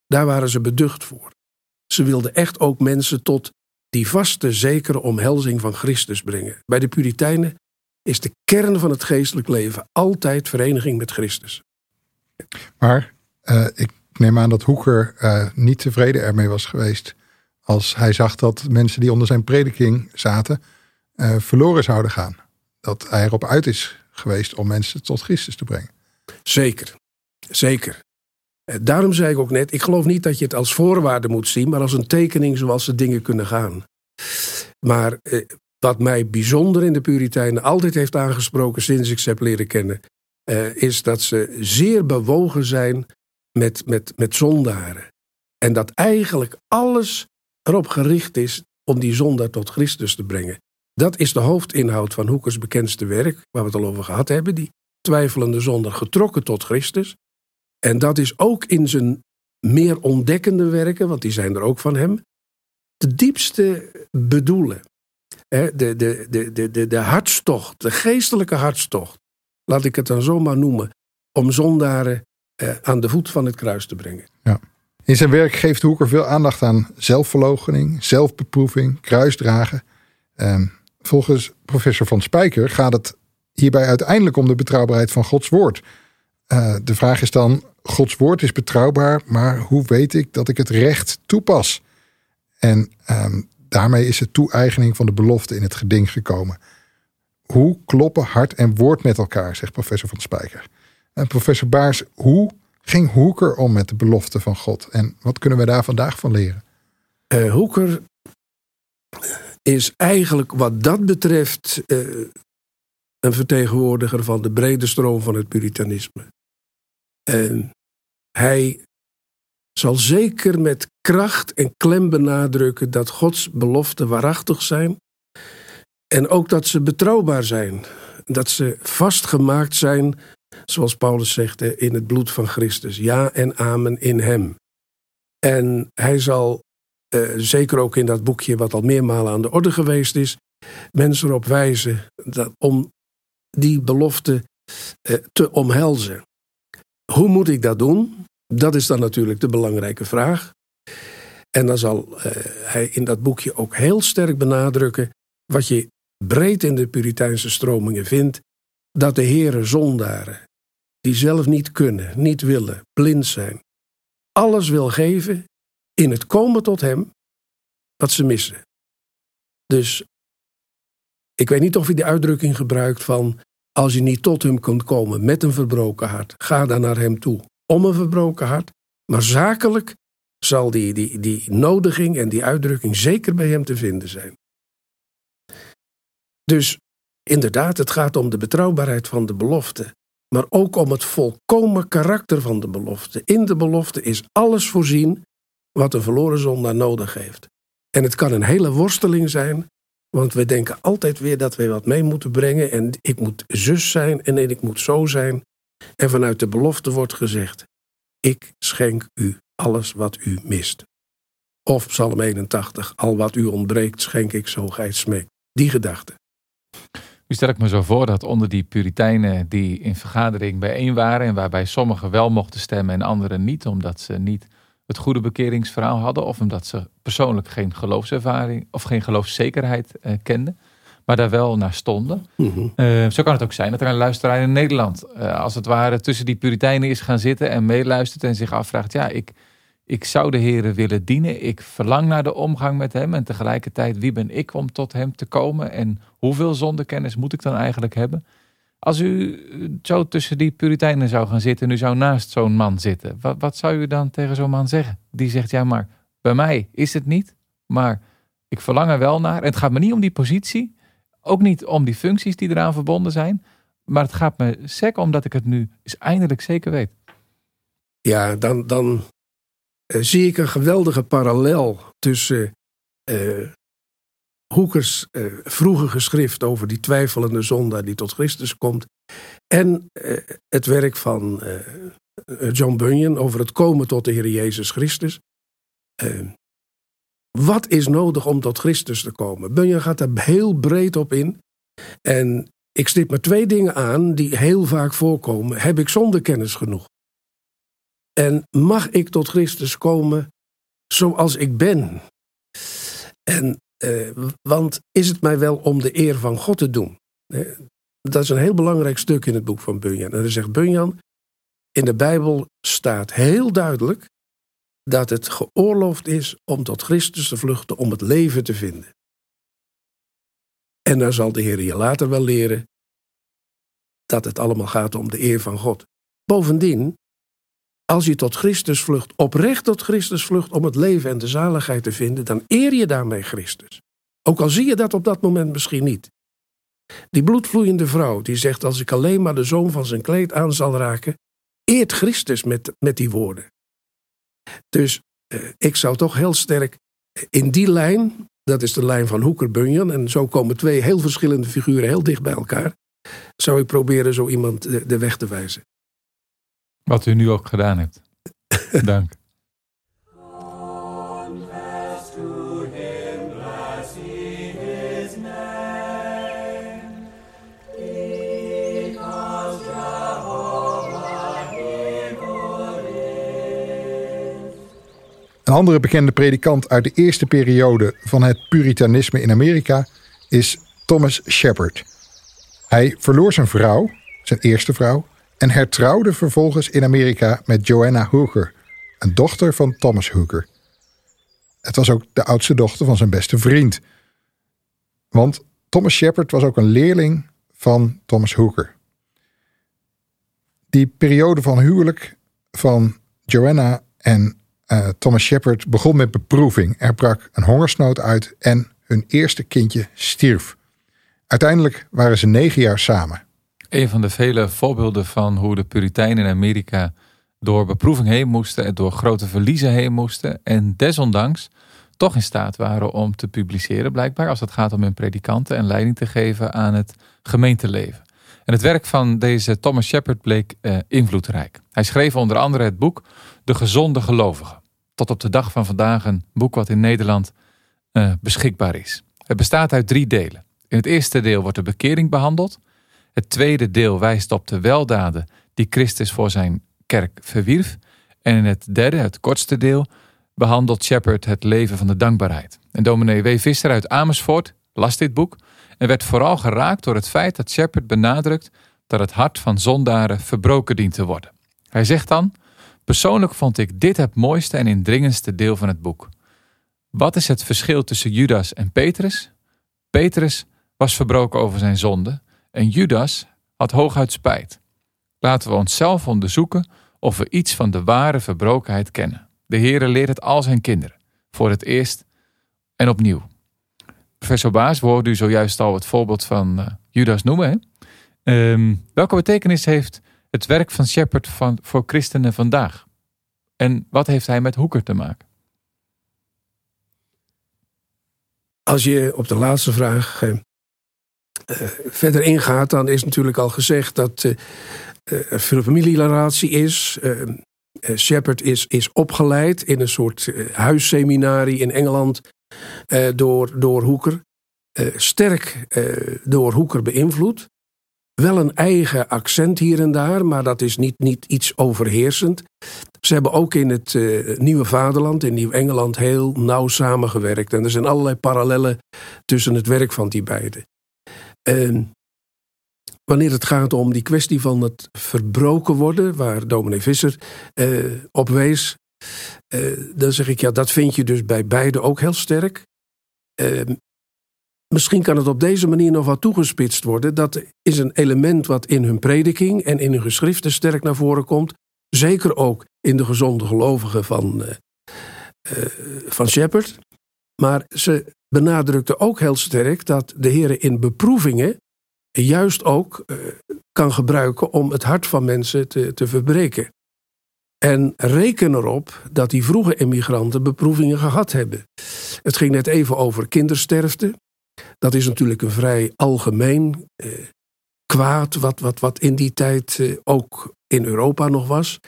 Daar waren ze beducht voor. Ze wilden echt ook mensen tot die vaste, zekere omhelzing van Christus brengen. Bij de Puritijnen is de kern van het geestelijk leven altijd vereniging met Christus. Maar uh, ik neem aan dat Hoeker uh, niet tevreden ermee was geweest als hij zag dat mensen die onder zijn prediking zaten uh, verloren zouden gaan. Dat hij erop uit is geweest om mensen tot Christus te brengen. Zeker, zeker. Eh, daarom zei ik ook net, ik geloof niet dat je het als voorwaarde moet zien, maar als een tekening zoals de dingen kunnen gaan. Maar eh, wat mij bijzonder in de Puritijnen altijd heeft aangesproken sinds ik ze heb leren kennen, uh, is dat ze zeer bewogen zijn met, met, met zondaren. En dat eigenlijk alles erop gericht is om die zondaar tot Christus te brengen. Dat is de hoofdinhoud van Hoekers bekendste werk, waar we het al over gehad hebben. Die twijfelende zonder getrokken tot Christus. En dat is ook in zijn meer ontdekkende werken, want die zijn er ook van hem, de diepste bedoelen. De, de, de, de, de, de hartstocht, de geestelijke hartstocht, laat ik het dan zomaar noemen, om zondaren eh, aan de voet van het kruis te brengen. Ja. In zijn werk geeft Hoeker veel aandacht aan zelfverloochening, zelfbeproeving, kruisdragen. Ehm, volgens professor Van Spijker gaat het hierbij uiteindelijk om de betrouwbaarheid van Gods woord. Uh, de vraag is dan: Gods woord is betrouwbaar, maar hoe weet ik dat ik het recht toepas? En um, daarmee is de toe-eigening van de belofte in het geding gekomen. Hoe kloppen hart en woord met elkaar, zegt professor Van Spijker. En professor Baars, hoe ging Hoeker om met de belofte van God? En wat kunnen we daar vandaag van leren? Uh, Hoeker is eigenlijk wat dat betreft uh, een vertegenwoordiger van de brede stroom van het puritanisme. En hij zal zeker met kracht en klem benadrukken dat Gods beloften waarachtig zijn en ook dat ze betrouwbaar zijn. Dat ze vastgemaakt zijn, zoals Paulus zegt, in het bloed van Christus. Ja en amen in hem. En hij zal, eh, zeker ook in dat boekje wat al meermalen aan de orde geweest is, mensen erop wijzen dat, om die belofte eh, te omhelzen. Hoe moet ik dat doen? Dat is dan natuurlijk de belangrijke vraag. En dan zal eh, hij in dat boekje ook heel sterk benadrukken wat je breed in de Puriteinse stromingen vindt: dat de heren zondaren, die zelf niet kunnen, niet willen, blind zijn, alles wil geven in het komen tot hem wat ze missen. Dus ik weet niet of hij de uitdrukking gebruikt van als je niet tot hem kunt komen met een verbroken hart, ga dan naar hem toe om een verbroken hart. Maar zakelijk zal die, die, die nodiging en die uitdrukking zeker bij hem te vinden zijn. Dus inderdaad, het gaat om de betrouwbaarheid van de belofte, maar ook om het volkomen karakter van de belofte. In de belofte is alles voorzien wat een verloren zondaar nodig heeft. En het kan een hele worsteling zijn, want we denken altijd weer dat we wat mee moeten brengen en ik moet zus zijn en ik moet zo zijn. En vanuit de belofte wordt gezegd: Ik schenk u alles wat u mist. Of Psalm 81, al wat u ontbreekt, schenk ik zo gij smeekt. Die gedachte. Nu stel ik me zo voor dat onder die Puritijnen die in vergadering bijeen waren en waarbij sommigen wel mochten stemmen en anderen niet, omdat ze niet het goede bekeringsverhaal hadden of omdat ze persoonlijk geen geloofservaring of geen geloofszekerheid eh, kenden, maar daar wel naar stonden. Mhm. Eh, zo kan het ook zijn dat er een luisteraar in Nederland, uh, als het ware, tussen die Puritijnen is gaan zitten en meeluistert en zich afvraagt: ja, ik, ik zou de Heer willen dienen, ik verlang naar de omgang met Hem en tegelijkertijd wie ben ik om tot Hem te komen en hoeveel zondekennis moet ik dan eigenlijk hebben? Als u zo tussen die Puritijnen zou gaan zitten en u zou naast zo'n man zitten, wat, wat zou u dan tegen zo'n man zeggen? Die zegt: ja, maar bij mij is het niet, maar ik verlang er wel naar. En het gaat me niet om die positie. Ook niet om die functies die eraan verbonden zijn. Maar het gaat me sec omdat ik het nu eens eindelijk zeker weet. Ja, dan, dan uh, zie ik een geweldige parallel tussen uh, Hoekers uh, vroege geschrift over die twijfelende zondaar die tot Christus komt. En het werk van John Bunyan over het komen tot de Heer Jezus Christus. Wat is nodig om tot Christus te komen? Bunyan gaat daar heel breed op in. En ik stip maar twee dingen aan die heel vaak voorkomen. Heb ik zonder kennis genoeg? En mag ik tot Christus komen zoals ik ben? En, eh, want is het mij wel om de eer van God te doen? Dat is een heel belangrijk stuk in het boek van Bunyan. En dan zegt Bunyan, in de Bijbel staat heel duidelijk dat het geoorloofd is om tot Christus te vluchten om het leven te vinden. En dan zal de Heer je later wel leren dat het allemaal gaat om de eer van God. Bovendien, als je tot Christus vlucht, oprecht tot Christus vlucht om het leven en de zaligheid te vinden, dan eer je daarmee Christus. Ook al zie je dat op dat moment misschien niet. Die bloedvloeiende vrouw die zegt: Als ik alleen maar de zoom van zijn kleed aan zal raken, eert Christus met, met die woorden. Dus eh, ik zou toch heel sterk in die lijn, dat is de lijn van Hoeker Bunyan, en zo komen twee heel verschillende figuren heel dicht bij elkaar, zou ik proberen zo iemand de, de weg te wijzen. Wat u nu ook gedaan hebt. Dank. Een andere bekende predikant uit de eerste periode van het Puritanisme in Amerika is Thomas Shepard. Hij verloor zijn vrouw, zijn eerste vrouw, en hertrouwde vervolgens in Amerika met Joanna Hooker, een dochter van Thomas Hooker. Het was ook de oudste dochter van zijn beste vriend. Want Thomas Shepard was ook een leerling van Thomas Hooker. Die periode van huwelijk van Joanna en uh, Thomas Shepard begon met beproeving. Er brak een hongersnood uit en hun eerste kindje stierf. Uiteindelijk waren ze negen jaar samen. Een van de vele voorbeelden van hoe de Puritijnen in Amerika door beproeving heen moesten en door grote verliezen heen moesten. En desondanks toch in staat waren om te publiceren, blijkbaar, als het gaat om hun predikanten en leiding te geven aan het gemeenteleven. En het werk van deze Thomas Shepard bleek eh, invloedrijk. Hij schreef onder andere het boek De Gezonde Gelovigen tot op de dag van vandaag een boek wat in Nederland uh, beschikbaar is. Het bestaat uit drie delen. In het eerste deel wordt de bekering behandeld. Het tweede deel wijst op de weldaden die Christus voor zijn kerk verwierf. En in het derde, het kortste deel, behandelt Shepard het leven van de dankbaarheid. En dominee W. Visser uit Amersfoort las dit boek en werd vooral geraakt door het feit dat Shepard benadrukt dat het hart van zondaren verbroken dient te worden. Hij zegt dan: Persoonlijk vond ik dit het mooiste en indringendste deel van het boek. Wat is het verschil tussen Judas en Petrus? Petrus was verbroken over zijn zonde en Judas had hooguit spijt. Laten we onszelf onderzoeken of we iets van de ware verbrokenheid kennen. De Heere leert het al zijn kinderen, voor het eerst en opnieuw. Professor Baas, we hoorden u zojuist al het voorbeeld van uh, Judas noemen. Hè? Um, welke betekenis heeft het werk van Shepard van, voor christenen vandaag? En wat heeft hij met Hoeker te maken? Als je op de laatste vraag uh, verder ingaat, dan is natuurlijk al gezegd dat uh, er veel familierelatie is. Shepard is, is opgeleid in een soort huisseminarie in Engeland door, door Hoeker. sterk door Hoeker beïnvloed. Wel een eigen accent hier en daar, maar dat is niet, niet iets overheersend. Ze hebben ook in het uh, Nieuwe Vaderland, in Nieuw-Engeland, heel nauw samengewerkt. En er zijn allerlei parallellen tussen het werk van die beiden. En wanneer het gaat om die kwestie van het verbroken worden, waar dominee Visser uh, op wees, uh, dan zeg ik ja, dat vind je dus bij beide ook heel sterk. Misschien kan het op deze manier nog wat toegespitst worden. Dat is een element wat in hun prediking en in hun geschriften sterk naar voren komt. Zeker ook in de gezonde gelovigen van, uh, van Shepard. Maar ze benadrukte ook heel sterk dat de Heer in beproevingen juist ook uh, kan gebruiken om het hart van mensen te, te verbreken. En reken erop dat die vroege immigranten beproevingen gehad hebben. Het ging net even over kindersterfte. Dat is natuurlijk een vrij algemeen eh, kwaad, wat, wat, wat in die tijd eh, ook in Europa nog was.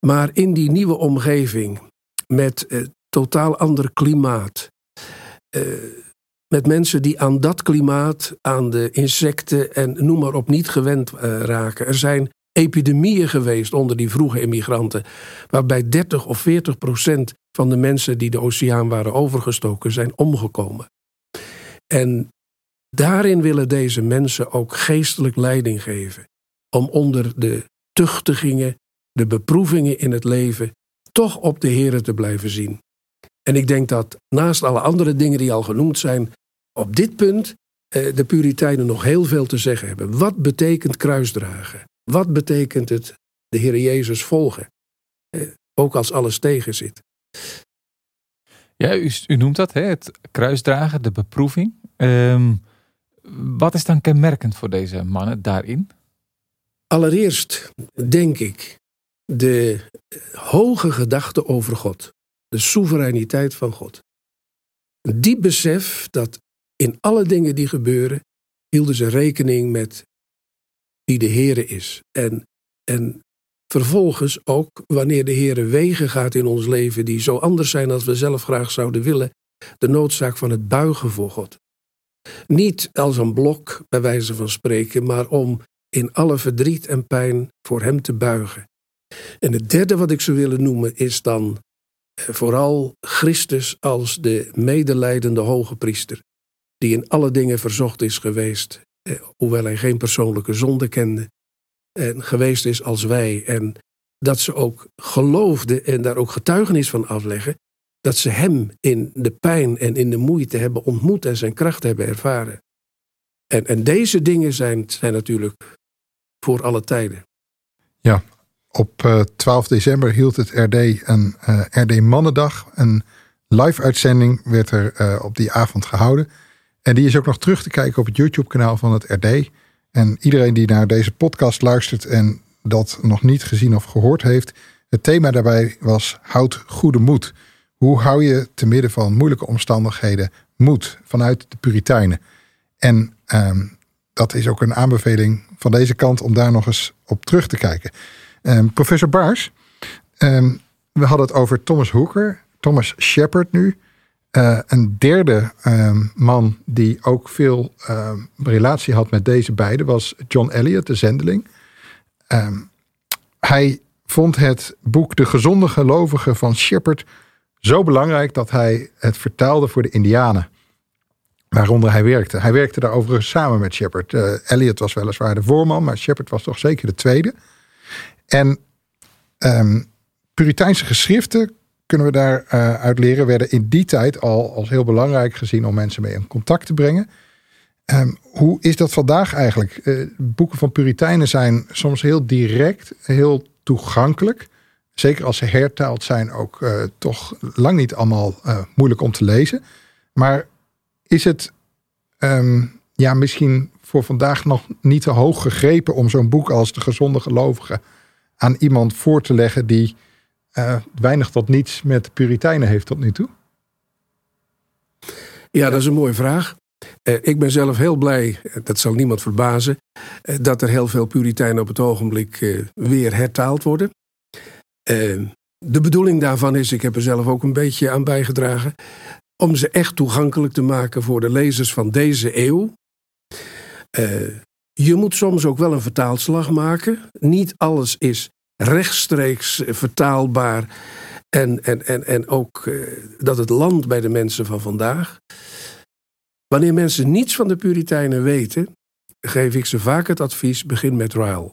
Maar in die nieuwe omgeving, met eh, totaal ander klimaat, eh, met mensen die aan dat klimaat, aan de insecten en noem maar op niet gewend eh, raken. Er zijn epidemieën geweest onder die vroege immigranten, waarbij 30 of 40 procent van de mensen die de oceaan waren overgestoken zijn omgekomen. En daarin willen deze mensen ook geestelijk leiding geven. Om onder de tuchtigingen, de beproevingen in het leven, toch op de Heer te blijven zien. En ik denk dat naast alle andere dingen die al genoemd zijn, op dit punt eh, de Puritijnen nog heel veel te zeggen hebben. Wat betekent kruisdragen? Wat betekent het de Heer Jezus volgen? Eh, ook als alles tegen zit. Ja, u, u noemt dat, hè? het kruisdragen, de beproeving. Ehm, wat is dan kenmerkend voor deze mannen daarin? Allereerst denk ik de hoge gedachte over God, de soevereiniteit van God. Diep besef dat in alle dingen die gebeuren, hielden ze rekening met wie de Heere is. En, en vervolgens ook wanneer de Heere wegen gaat in ons leven die zo anders zijn als we zelf graag zouden willen, de noodzaak van het buigen voor God. Niet als een blok, bij wijze van spreken, maar om in alle verdriet en pijn voor Hem te buigen. En het derde wat ik zou willen noemen is dan eh, vooral Christus als de medelijdende hoge priester, die in alle dingen verzocht is geweest, eh, hoewel hij geen persoonlijke zonde kende, en geweest is als wij. En dat ze ook geloofden en daar ook getuigenis van afleggen, dat ze Hem in de pijn en in de moeite hebben ontmoet en zijn kracht hebben ervaren. En, en deze dingen zijn, zijn natuurlijk voor alle tijden. Ja, op 12 eh, december hield het RD een eh, RD Mannendag. Een live uitzending werd er uh, op die avond gehouden. En die is ook nog terug te kijken op het YouTube kanaal van het RD. En iedereen die naar deze podcast luistert en dat nog niet gezien of gehoord heeft. Het thema daarbij was houd goede moed. Hoe hou je te midden van moeilijke omstandigheden moed vanuit de Puritijnen? En um, dat is ook een aanbeveling van deze kant om daar nog eens op terug te kijken. Um, professor Baars, um, we hadden het over Thomas Hooker, Thomas Shepard nu. Uh, een derde man die ook veel relatie had met deze beiden was John Eliot, de zendeling. hij vond het boek De Gezonde Gelovigen van Shepard zo belangrijk dat hij het vertaalde voor de Indianen. Waaronder hij werkte. Hij werkte daar overigens samen met Shepard. Uh, Elliot was weliswaar de voorman, maar Shepard was toch zeker de tweede. En um, Puriteinse geschriften, kunnen we daaruit uh, uit leren, werden in die tijd al als heel belangrijk gezien om mensen mee in contact te brengen. Um, hoe is dat vandaag eigenlijk? Uh, boeken van Puritijnen zijn soms heel direct, heel toegankelijk. Zeker als ze hertaald zijn, ook uh, toch lang niet allemaal moeilijk om te lezen. Maar is het um, ja, misschien voor vandaag nog niet te hoog gegrepen om zo'n boek als De Gezonde Gelovigen aan iemand voor te leggen die uh, weinig tot niets met de Puritijnen heeft tot nu toe? Ja, dat is een mooie vraag. Ik ben zelf heel blij, dat zal niemand verbazen, dat er heel veel Puritijnen op het ogenblik weer hertaald worden. De bedoeling daarvan is, ik heb er zelf ook een beetje aan bijgedragen, om ze echt toegankelijk te maken voor de lezers van deze eeuw. Uh, je moet soms ook wel een vertaalslag maken. Niet alles is rechtstreeks vertaalbaar. En, en, en, en ook uh, dat het landt bij de mensen van vandaag. Wanneer mensen niets van de Puritijnen weten, geef ik ze vaak het advies: begin met Ryle.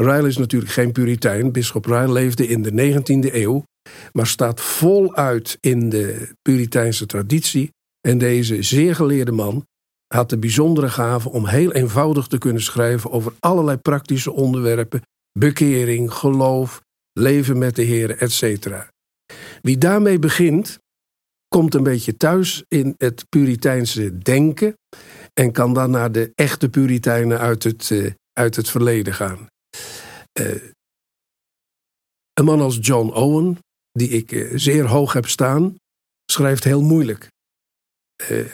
Ryle is natuurlijk geen Puritein. Bisschop Ryle leefde in de 19e eeuw maar staat voluit in de Puriteinse traditie. En deze zeer geleerde man had de bijzondere gave om heel eenvoudig te kunnen schrijven over allerlei praktische onderwerpen: bekering, geloof, leven met de Heer, etc. Wie daarmee begint, komt een beetje thuis in het Puriteinse denken en kan dan naar de echte Puritijnen uit het, uh, uit het verleden gaan. Uh, een man als John Owen, die ik eh, zeer hoog heb staan, schrijft heel moeilijk. Uh,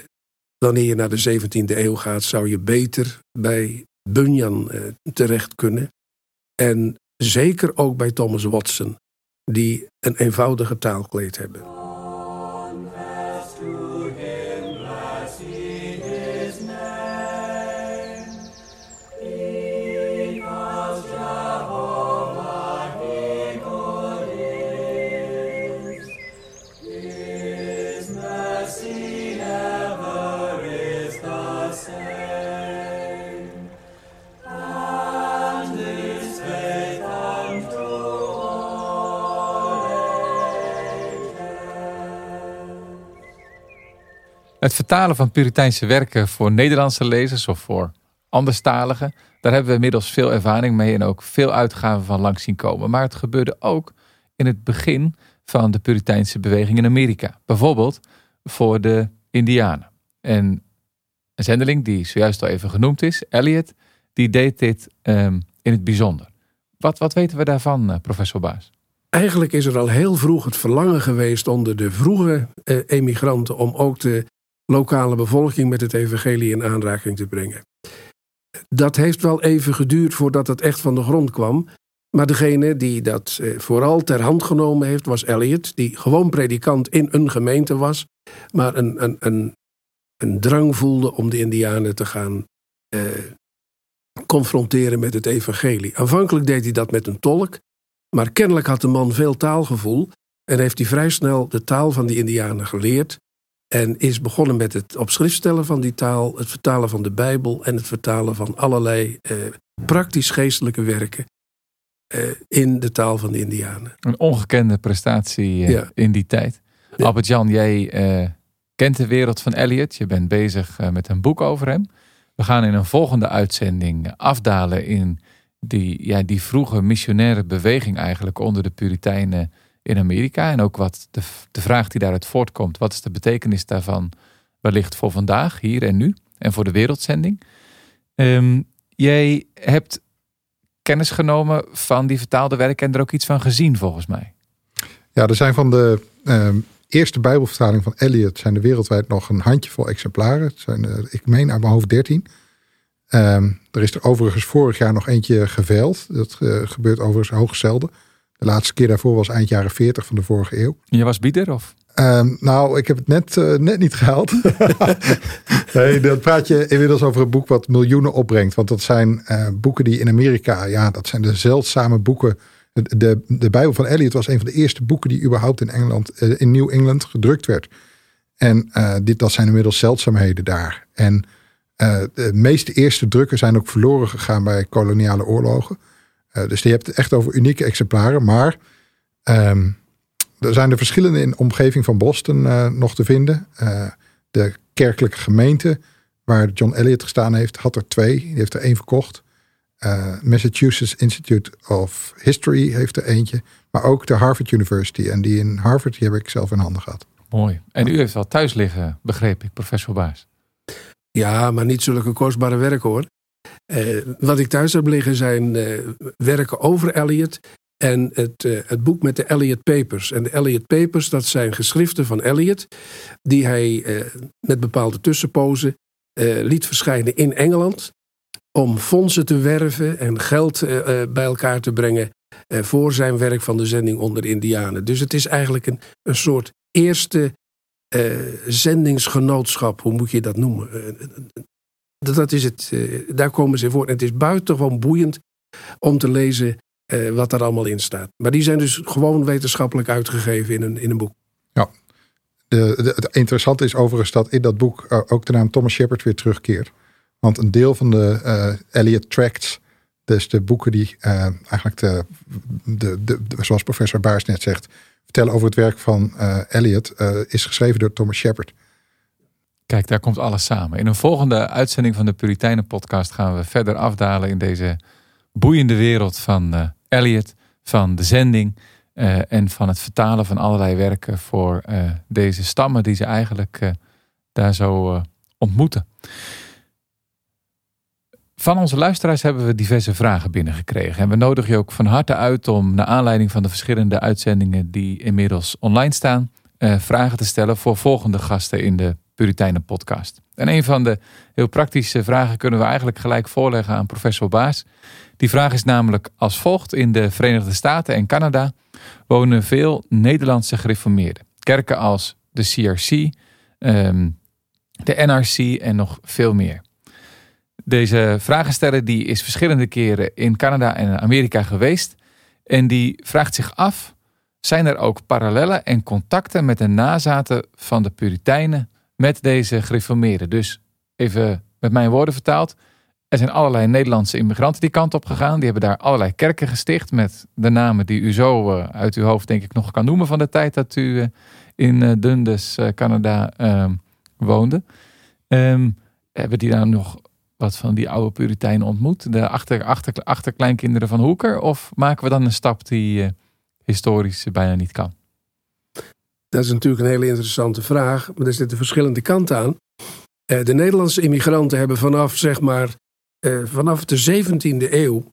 wanneer je naar de 17e eeuw gaat, zou je beter bij Bunyan terecht kunnen. En zeker ook bij Thomas Watson, die een eenvoudige taalkleed hebben. Het vertalen van Puriteinse werken voor Nederlandse lezers of voor anderstaligen, daar hebben we inmiddels veel ervaring mee en ook veel uitgaven van langs zien komen. Maar het gebeurde ook in het begin van de Puriteinse beweging in Amerika. Bijvoorbeeld voor de Indianen. En een zendeling die zojuist al even genoemd is, Elliot, die deed dit ehm, in het bijzonder. Wat, wat weten we daarvan, eh, professor Baas? Eigenlijk is er al heel vroeg het verlangen geweest onder de vroege eh, emigranten om ook de lokale bevolking met het evangelie in aanraking te brengen. Dat heeft wel even geduurd voordat het echt van de grond kwam. Maar degene die dat eh, vooral ter hand genomen heeft, was Elliot, die gewoon predikant in een gemeente was, maar een, een, een, een drang voelde om de Indianen te gaan eh, confronteren met het evangelie. Aanvankelijk deed hij dat met een tolk, maar kennelijk had de man veel taalgevoel en heeft hij vrij snel de taal van die Indianen geleerd. En is begonnen met het op schrift stellen van die taal, het vertalen van de Bijbel en het vertalen van allerlei eh, praktisch geestelijke werken eh, in de taal van de Indianen. Een ongekende prestatie eh, in die tijd. Ja. Albert-Jan, jij eh, kent de wereld van Elliot. Je bent bezig eh, met een boek over hem. We gaan in een volgende uitzending afdalen in die, ja, die vroege missionaire beweging eigenlijk onder de Puritijnen in Amerika. En ook wat de, de vraag die daaruit voortkomt. Wat is de betekenis daarvan wellicht voor vandaag, hier en nu? En voor de wereldzending. Um, jij hebt kennis genomen van die vertaalde werken en er ook iets van gezien volgens mij. Ja, er zijn van de um, eerste Bijbelvertaling van Eliot zijn er wereldwijd nog een handjevol exemplaren. Zijn er, ik meen uit mijn hoofd 13. Um, er is er overigens vorig jaar nog eentje geveild. Dat uh, gebeurt overigens hoog zelden. De laatste keer daarvoor was eind jaren 40 van de vorige eeuw. Je was bieder of? Um, nou, ik heb het net, uh, net niet gehaald. nee, dan praat je inmiddels over een boek wat miljoenen opbrengt. Want dat zijn uh, boeken die in Amerika, ja, dat zijn de zeldzame boeken. De, de, de Bijbel van Eliot was een van de eerste boeken die überhaupt in Engeland, uh, in New England gedrukt werd. En dit, dat zijn inmiddels zeldzaamheden daar. En de meeste eerste drukken zijn ook verloren gegaan bij koloniale oorlogen. Dus je hebt het echt over unieke exemplaren. Maar um, er zijn er verschillende in de omgeving van Boston uh, nog te vinden. Uh, de kerkelijke gemeente waar John Eliot gestaan heeft, had er twee. Die heeft er één verkocht. Uh, Massachusetts Institute of History heeft er eentje. Maar ook de Harvard University. En die in Harvard die heb ik zelf in handen gehad. Mooi. En u heeft wel thuis liggen, begreep ik, professor Baas. Ja, maar niet zulke kostbare werken hoor. Wat ik thuis heb liggen zijn werken over Eliot en het, uh, het boek met de Elliot Papers. En de Elliot Papers, dat zijn geschriften van Elliot, die hij met bepaalde tussenpozen liet verschijnen in Engeland. Om fondsen te werven en geld bij elkaar te brengen voor zijn werk van de zending onder Indianen. Dus het is eigenlijk een, een soort eerste zendingsgenootschap, hoe moet je dat noemen? Dat is het, daar komen ze voor. En het is buitengewoon boeiend om te lezen uh, wat daar allemaal in staat. Maar die zijn dus gewoon wetenschappelijk uitgegeven in een, in een boek. Ja, de, het interessante is overigens dat in dat boek uh, ook de naam Thomas Shepard weer terugkeert. Want een deel van de uh, Eliot Tracts, dus de boeken die eigenlijk de, de, de, zoals professor Baars net zegt, vertellen over het werk van Eliot, is geschreven door Thomas Shepard. Kijk, daar komt alles samen. In een volgende uitzending van de Puritijnen podcast gaan we verder afdalen in deze boeiende wereld van Elliot, van de zending uh, en van het vertalen van allerlei werken voor uh, deze stammen die ze eigenlijk uh, daar zo ontmoeten. Van onze luisteraars hebben we diverse vragen binnengekregen. En we nodigen je ook van harte uit om, naar aanleiding van de verschillende uitzendingen die inmiddels online staan, vragen te stellen voor volgende gasten in de Puritijnen podcast. En een van de heel praktische vragen kunnen we eigenlijk gelijk voorleggen aan professor Baas. Die vraag is namelijk als volgt. In de Verenigde Staten en Canada wonen veel Nederlandse gereformeerden. Kerken als de CRC, ehm, de NRC en nog veel meer. Deze vragensteller die is verschillende keren in Canada en Amerika geweest. En die vraagt zich af, zijn er ook parallellen en contacten met de nazaten van de Puritijnen met deze gereformeerden? Dus even met mijn woorden vertaald. Er zijn allerlei Nederlandse immigranten die kant op gegaan. Die hebben daar allerlei kerken gesticht met de namen die u zo uh, uit uw hoofd denk ik nog kan noemen van de tijd dat u uh, in uh, Dundas, Canada ehm, woonde. Um, hebben die daar nog wat van die oude Puritijnen ontmoet? De achter, achter, achterkleinkinderen van Hoeker? Of maken we dan een stap die historisch bijna niet kan? Dat is natuurlijk een hele interessante vraag, maar er zitten verschillende kanten aan. Eh, de Nederlandse immigranten hebben vanaf, zeg maar, eh, vanaf de 17e eeuw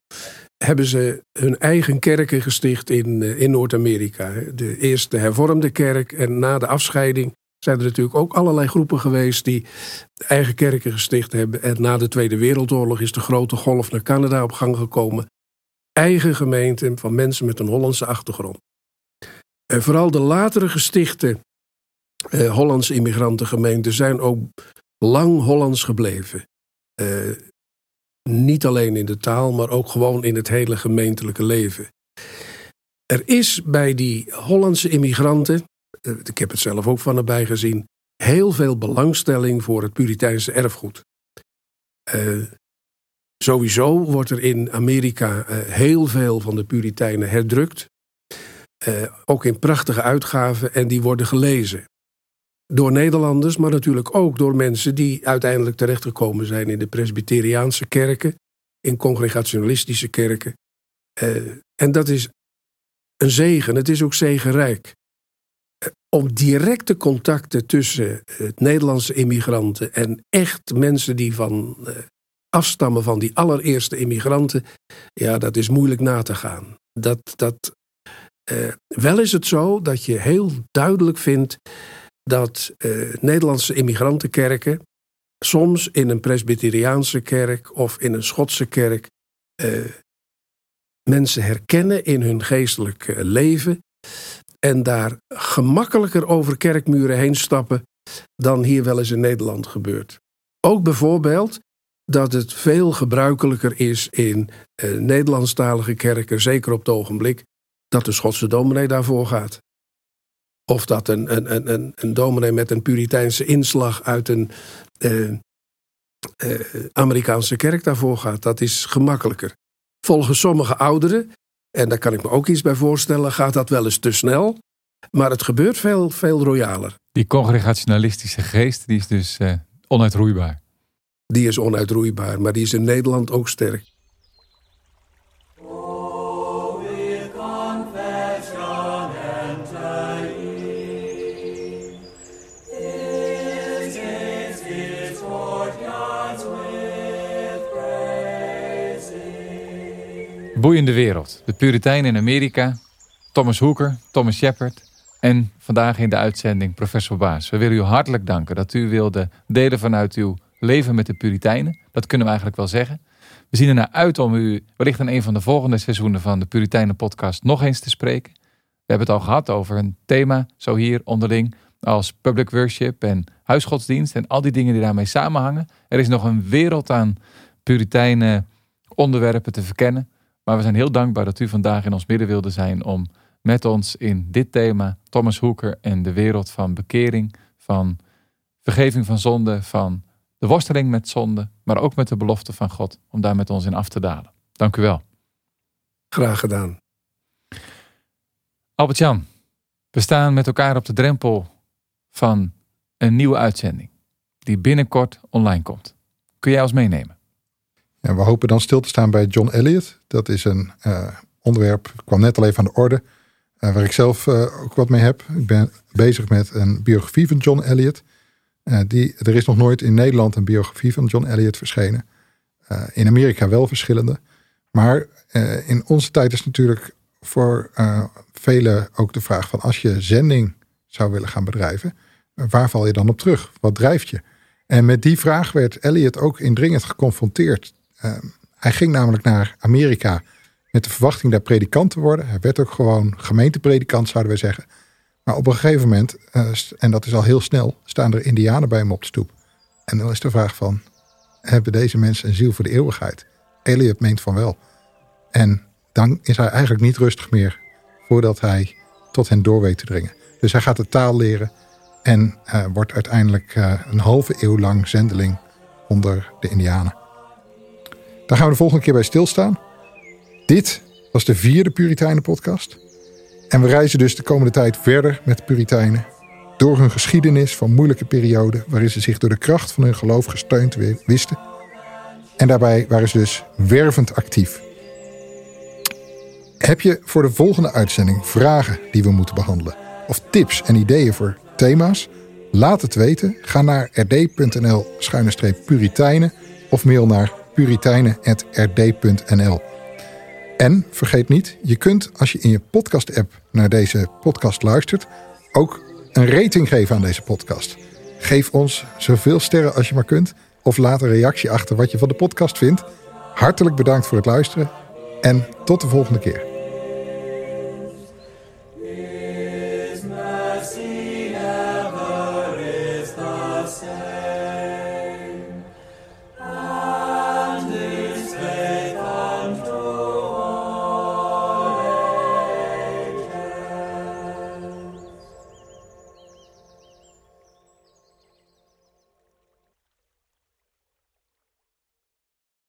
hebben ze hun eigen kerken gesticht in, eh, in Noord-Amerika. De eerste hervormde kerk en na de afscheiding zijn er natuurlijk ook allerlei groepen geweest die eigen kerken gesticht hebben. En na de Tweede Wereldoorlog is de grote golf naar Canada op gang gekomen. Eigen gemeenten van mensen met een Hollandse achtergrond. Vooral de latere gestichte eh, Hollandse immigrantengemeenten zijn ook lang Hollands gebleven. Eh, niet alleen in de taal, maar ook gewoon in het hele gemeentelijke leven. Er is bij die Hollandse immigranten, eh, ik heb het zelf ook van nabij gezien, heel veel belangstelling voor het Puriteinse erfgoed. Uh, sowieso wordt er in Amerika heel veel van de Puritijnen herdrukt. Uh, ook in prachtige uitgaven en die worden gelezen. Door Nederlanders, maar natuurlijk ook door mensen die uiteindelijk terechtgekomen zijn in de Presbyteriaanse kerken, in congregationalistische kerken. en dat is een zegen, het is ook zegenrijk om directe contacten tussen het Nederlandse immigranten en echt mensen die van uh, afstammen van die allereerste immigranten, ja, dat is moeilijk na te gaan. Dat, dat, uh, wel is het zo dat je heel duidelijk vindt dat uh, Nederlandse immigrantenkerken soms in een Presbyteriaanse kerk of in een Schotse kerk mensen herkennen in hun geestelijk leven en daar gemakkelijker over kerkmuren heen stappen dan hier wel eens in Nederland gebeurt. Ook bijvoorbeeld dat het veel gebruikelijker is in eh, Nederlandstalige kerken, zeker op het ogenblik, dat de Schotse dominee daarvoor gaat. Of dat een, een, een, een dominee met een Puriteinse inslag uit een eh, eh, Amerikaanse kerk daarvoor gaat. Dat is gemakkelijker. Volgens sommige ouderen en daar kan ik me ook iets bij voorstellen. Gaat dat wel eens te snel? Maar het gebeurt veel, veel royaler. Die congregationalistische geest die is dus uh, onuitroeibaar. Die is onuitroeibaar, maar die is in Nederland ook sterk. Boeiende wereld. De Puritijnen in Amerika, Thomas Hoeker, Thomas Shepard en vandaag in de uitzending professor Baas. We willen u hartelijk danken dat u wilde delen vanuit uw leven met de Puritijnen. Dat kunnen we eigenlijk wel zeggen. We zien er naar uit om u wellicht in een van de volgende seizoenen van de Puritijnen podcast nog eens te spreken. We hebben het al gehad over een thema, zo hier onderling, als public worship en huisgodsdienst en al die dingen die daarmee samenhangen. Er is nog een wereld aan Puritijnen onderwerpen te verkennen. Maar we zijn heel dankbaar dat u vandaag in ons midden wilde zijn om met ons in dit thema, Thomas Hoeker en de wereld van bekering, van vergeving van zonde, van de worsteling met zonde, maar ook met de belofte van God, om daar met ons in af te dalen. Dank u wel. Graag gedaan. Albert-Jan, we staan met elkaar op de drempel van een nieuwe uitzending, die binnenkort online komt. Kun jij ons meenemen? En we hopen dan stil te staan bij John Elliot. Dat is een uh, onderwerp, kwam net al even aan de orde, uh, waar ik zelf uh, ook wat mee heb. Ik ben bezig met een biografie van John Elliot. die, er is nog nooit in Nederland een biografie van John Elliot verschenen. in Amerika wel verschillende. Maar in onze tijd is natuurlijk voor velen ook de vraag van als je zending zou willen gaan bedrijven, waar val je dan op terug? Wat drijft je? En met die vraag werd Elliot ook indringend geconfronteerd hij ging namelijk naar Amerika met de verwachting daar predikant te worden. Hij werd ook gewoon gemeentepredikant, zouden we zeggen. Maar op een gegeven moment, eh, en dat is al heel snel, staan er indianen bij hem op de stoep. En dan is de vraag van, hebben deze mensen een ziel voor de eeuwigheid? Elliot meent van wel. En dan is hij eigenlijk niet rustig meer voordat hij tot hen door weet te dringen. Dus hij gaat de taal leren en uh, wordt uiteindelijk uh, een halve eeuw lang zendeling onder de indianen. Daar gaan we de volgende keer bij stilstaan. Dit was de vierde Puritijnen podcast. En we reizen dus de komende tijd verder met de Puritijnen. Door hun geschiedenis van moeilijke perioden waarin ze zich door de kracht van hun geloof gesteund wisten. En daarbij waren ze dus wervend actief. Heb je voor de volgende uitzending vragen die we moeten behandelen? of tips en ideeën voor thema's? Laat het weten. Ga naar rd.nl-puritijnen of mail naar puritijnen.rd.nl. En vergeet niet, je kunt als je in je podcast-app naar deze podcast luistert, ook een rating geven aan deze podcast. Geef ons zoveel sterren als je maar kunt, of laat een reactie achter wat je van de podcast vindt. Hartelijk bedankt voor het luisteren en tot de volgende keer.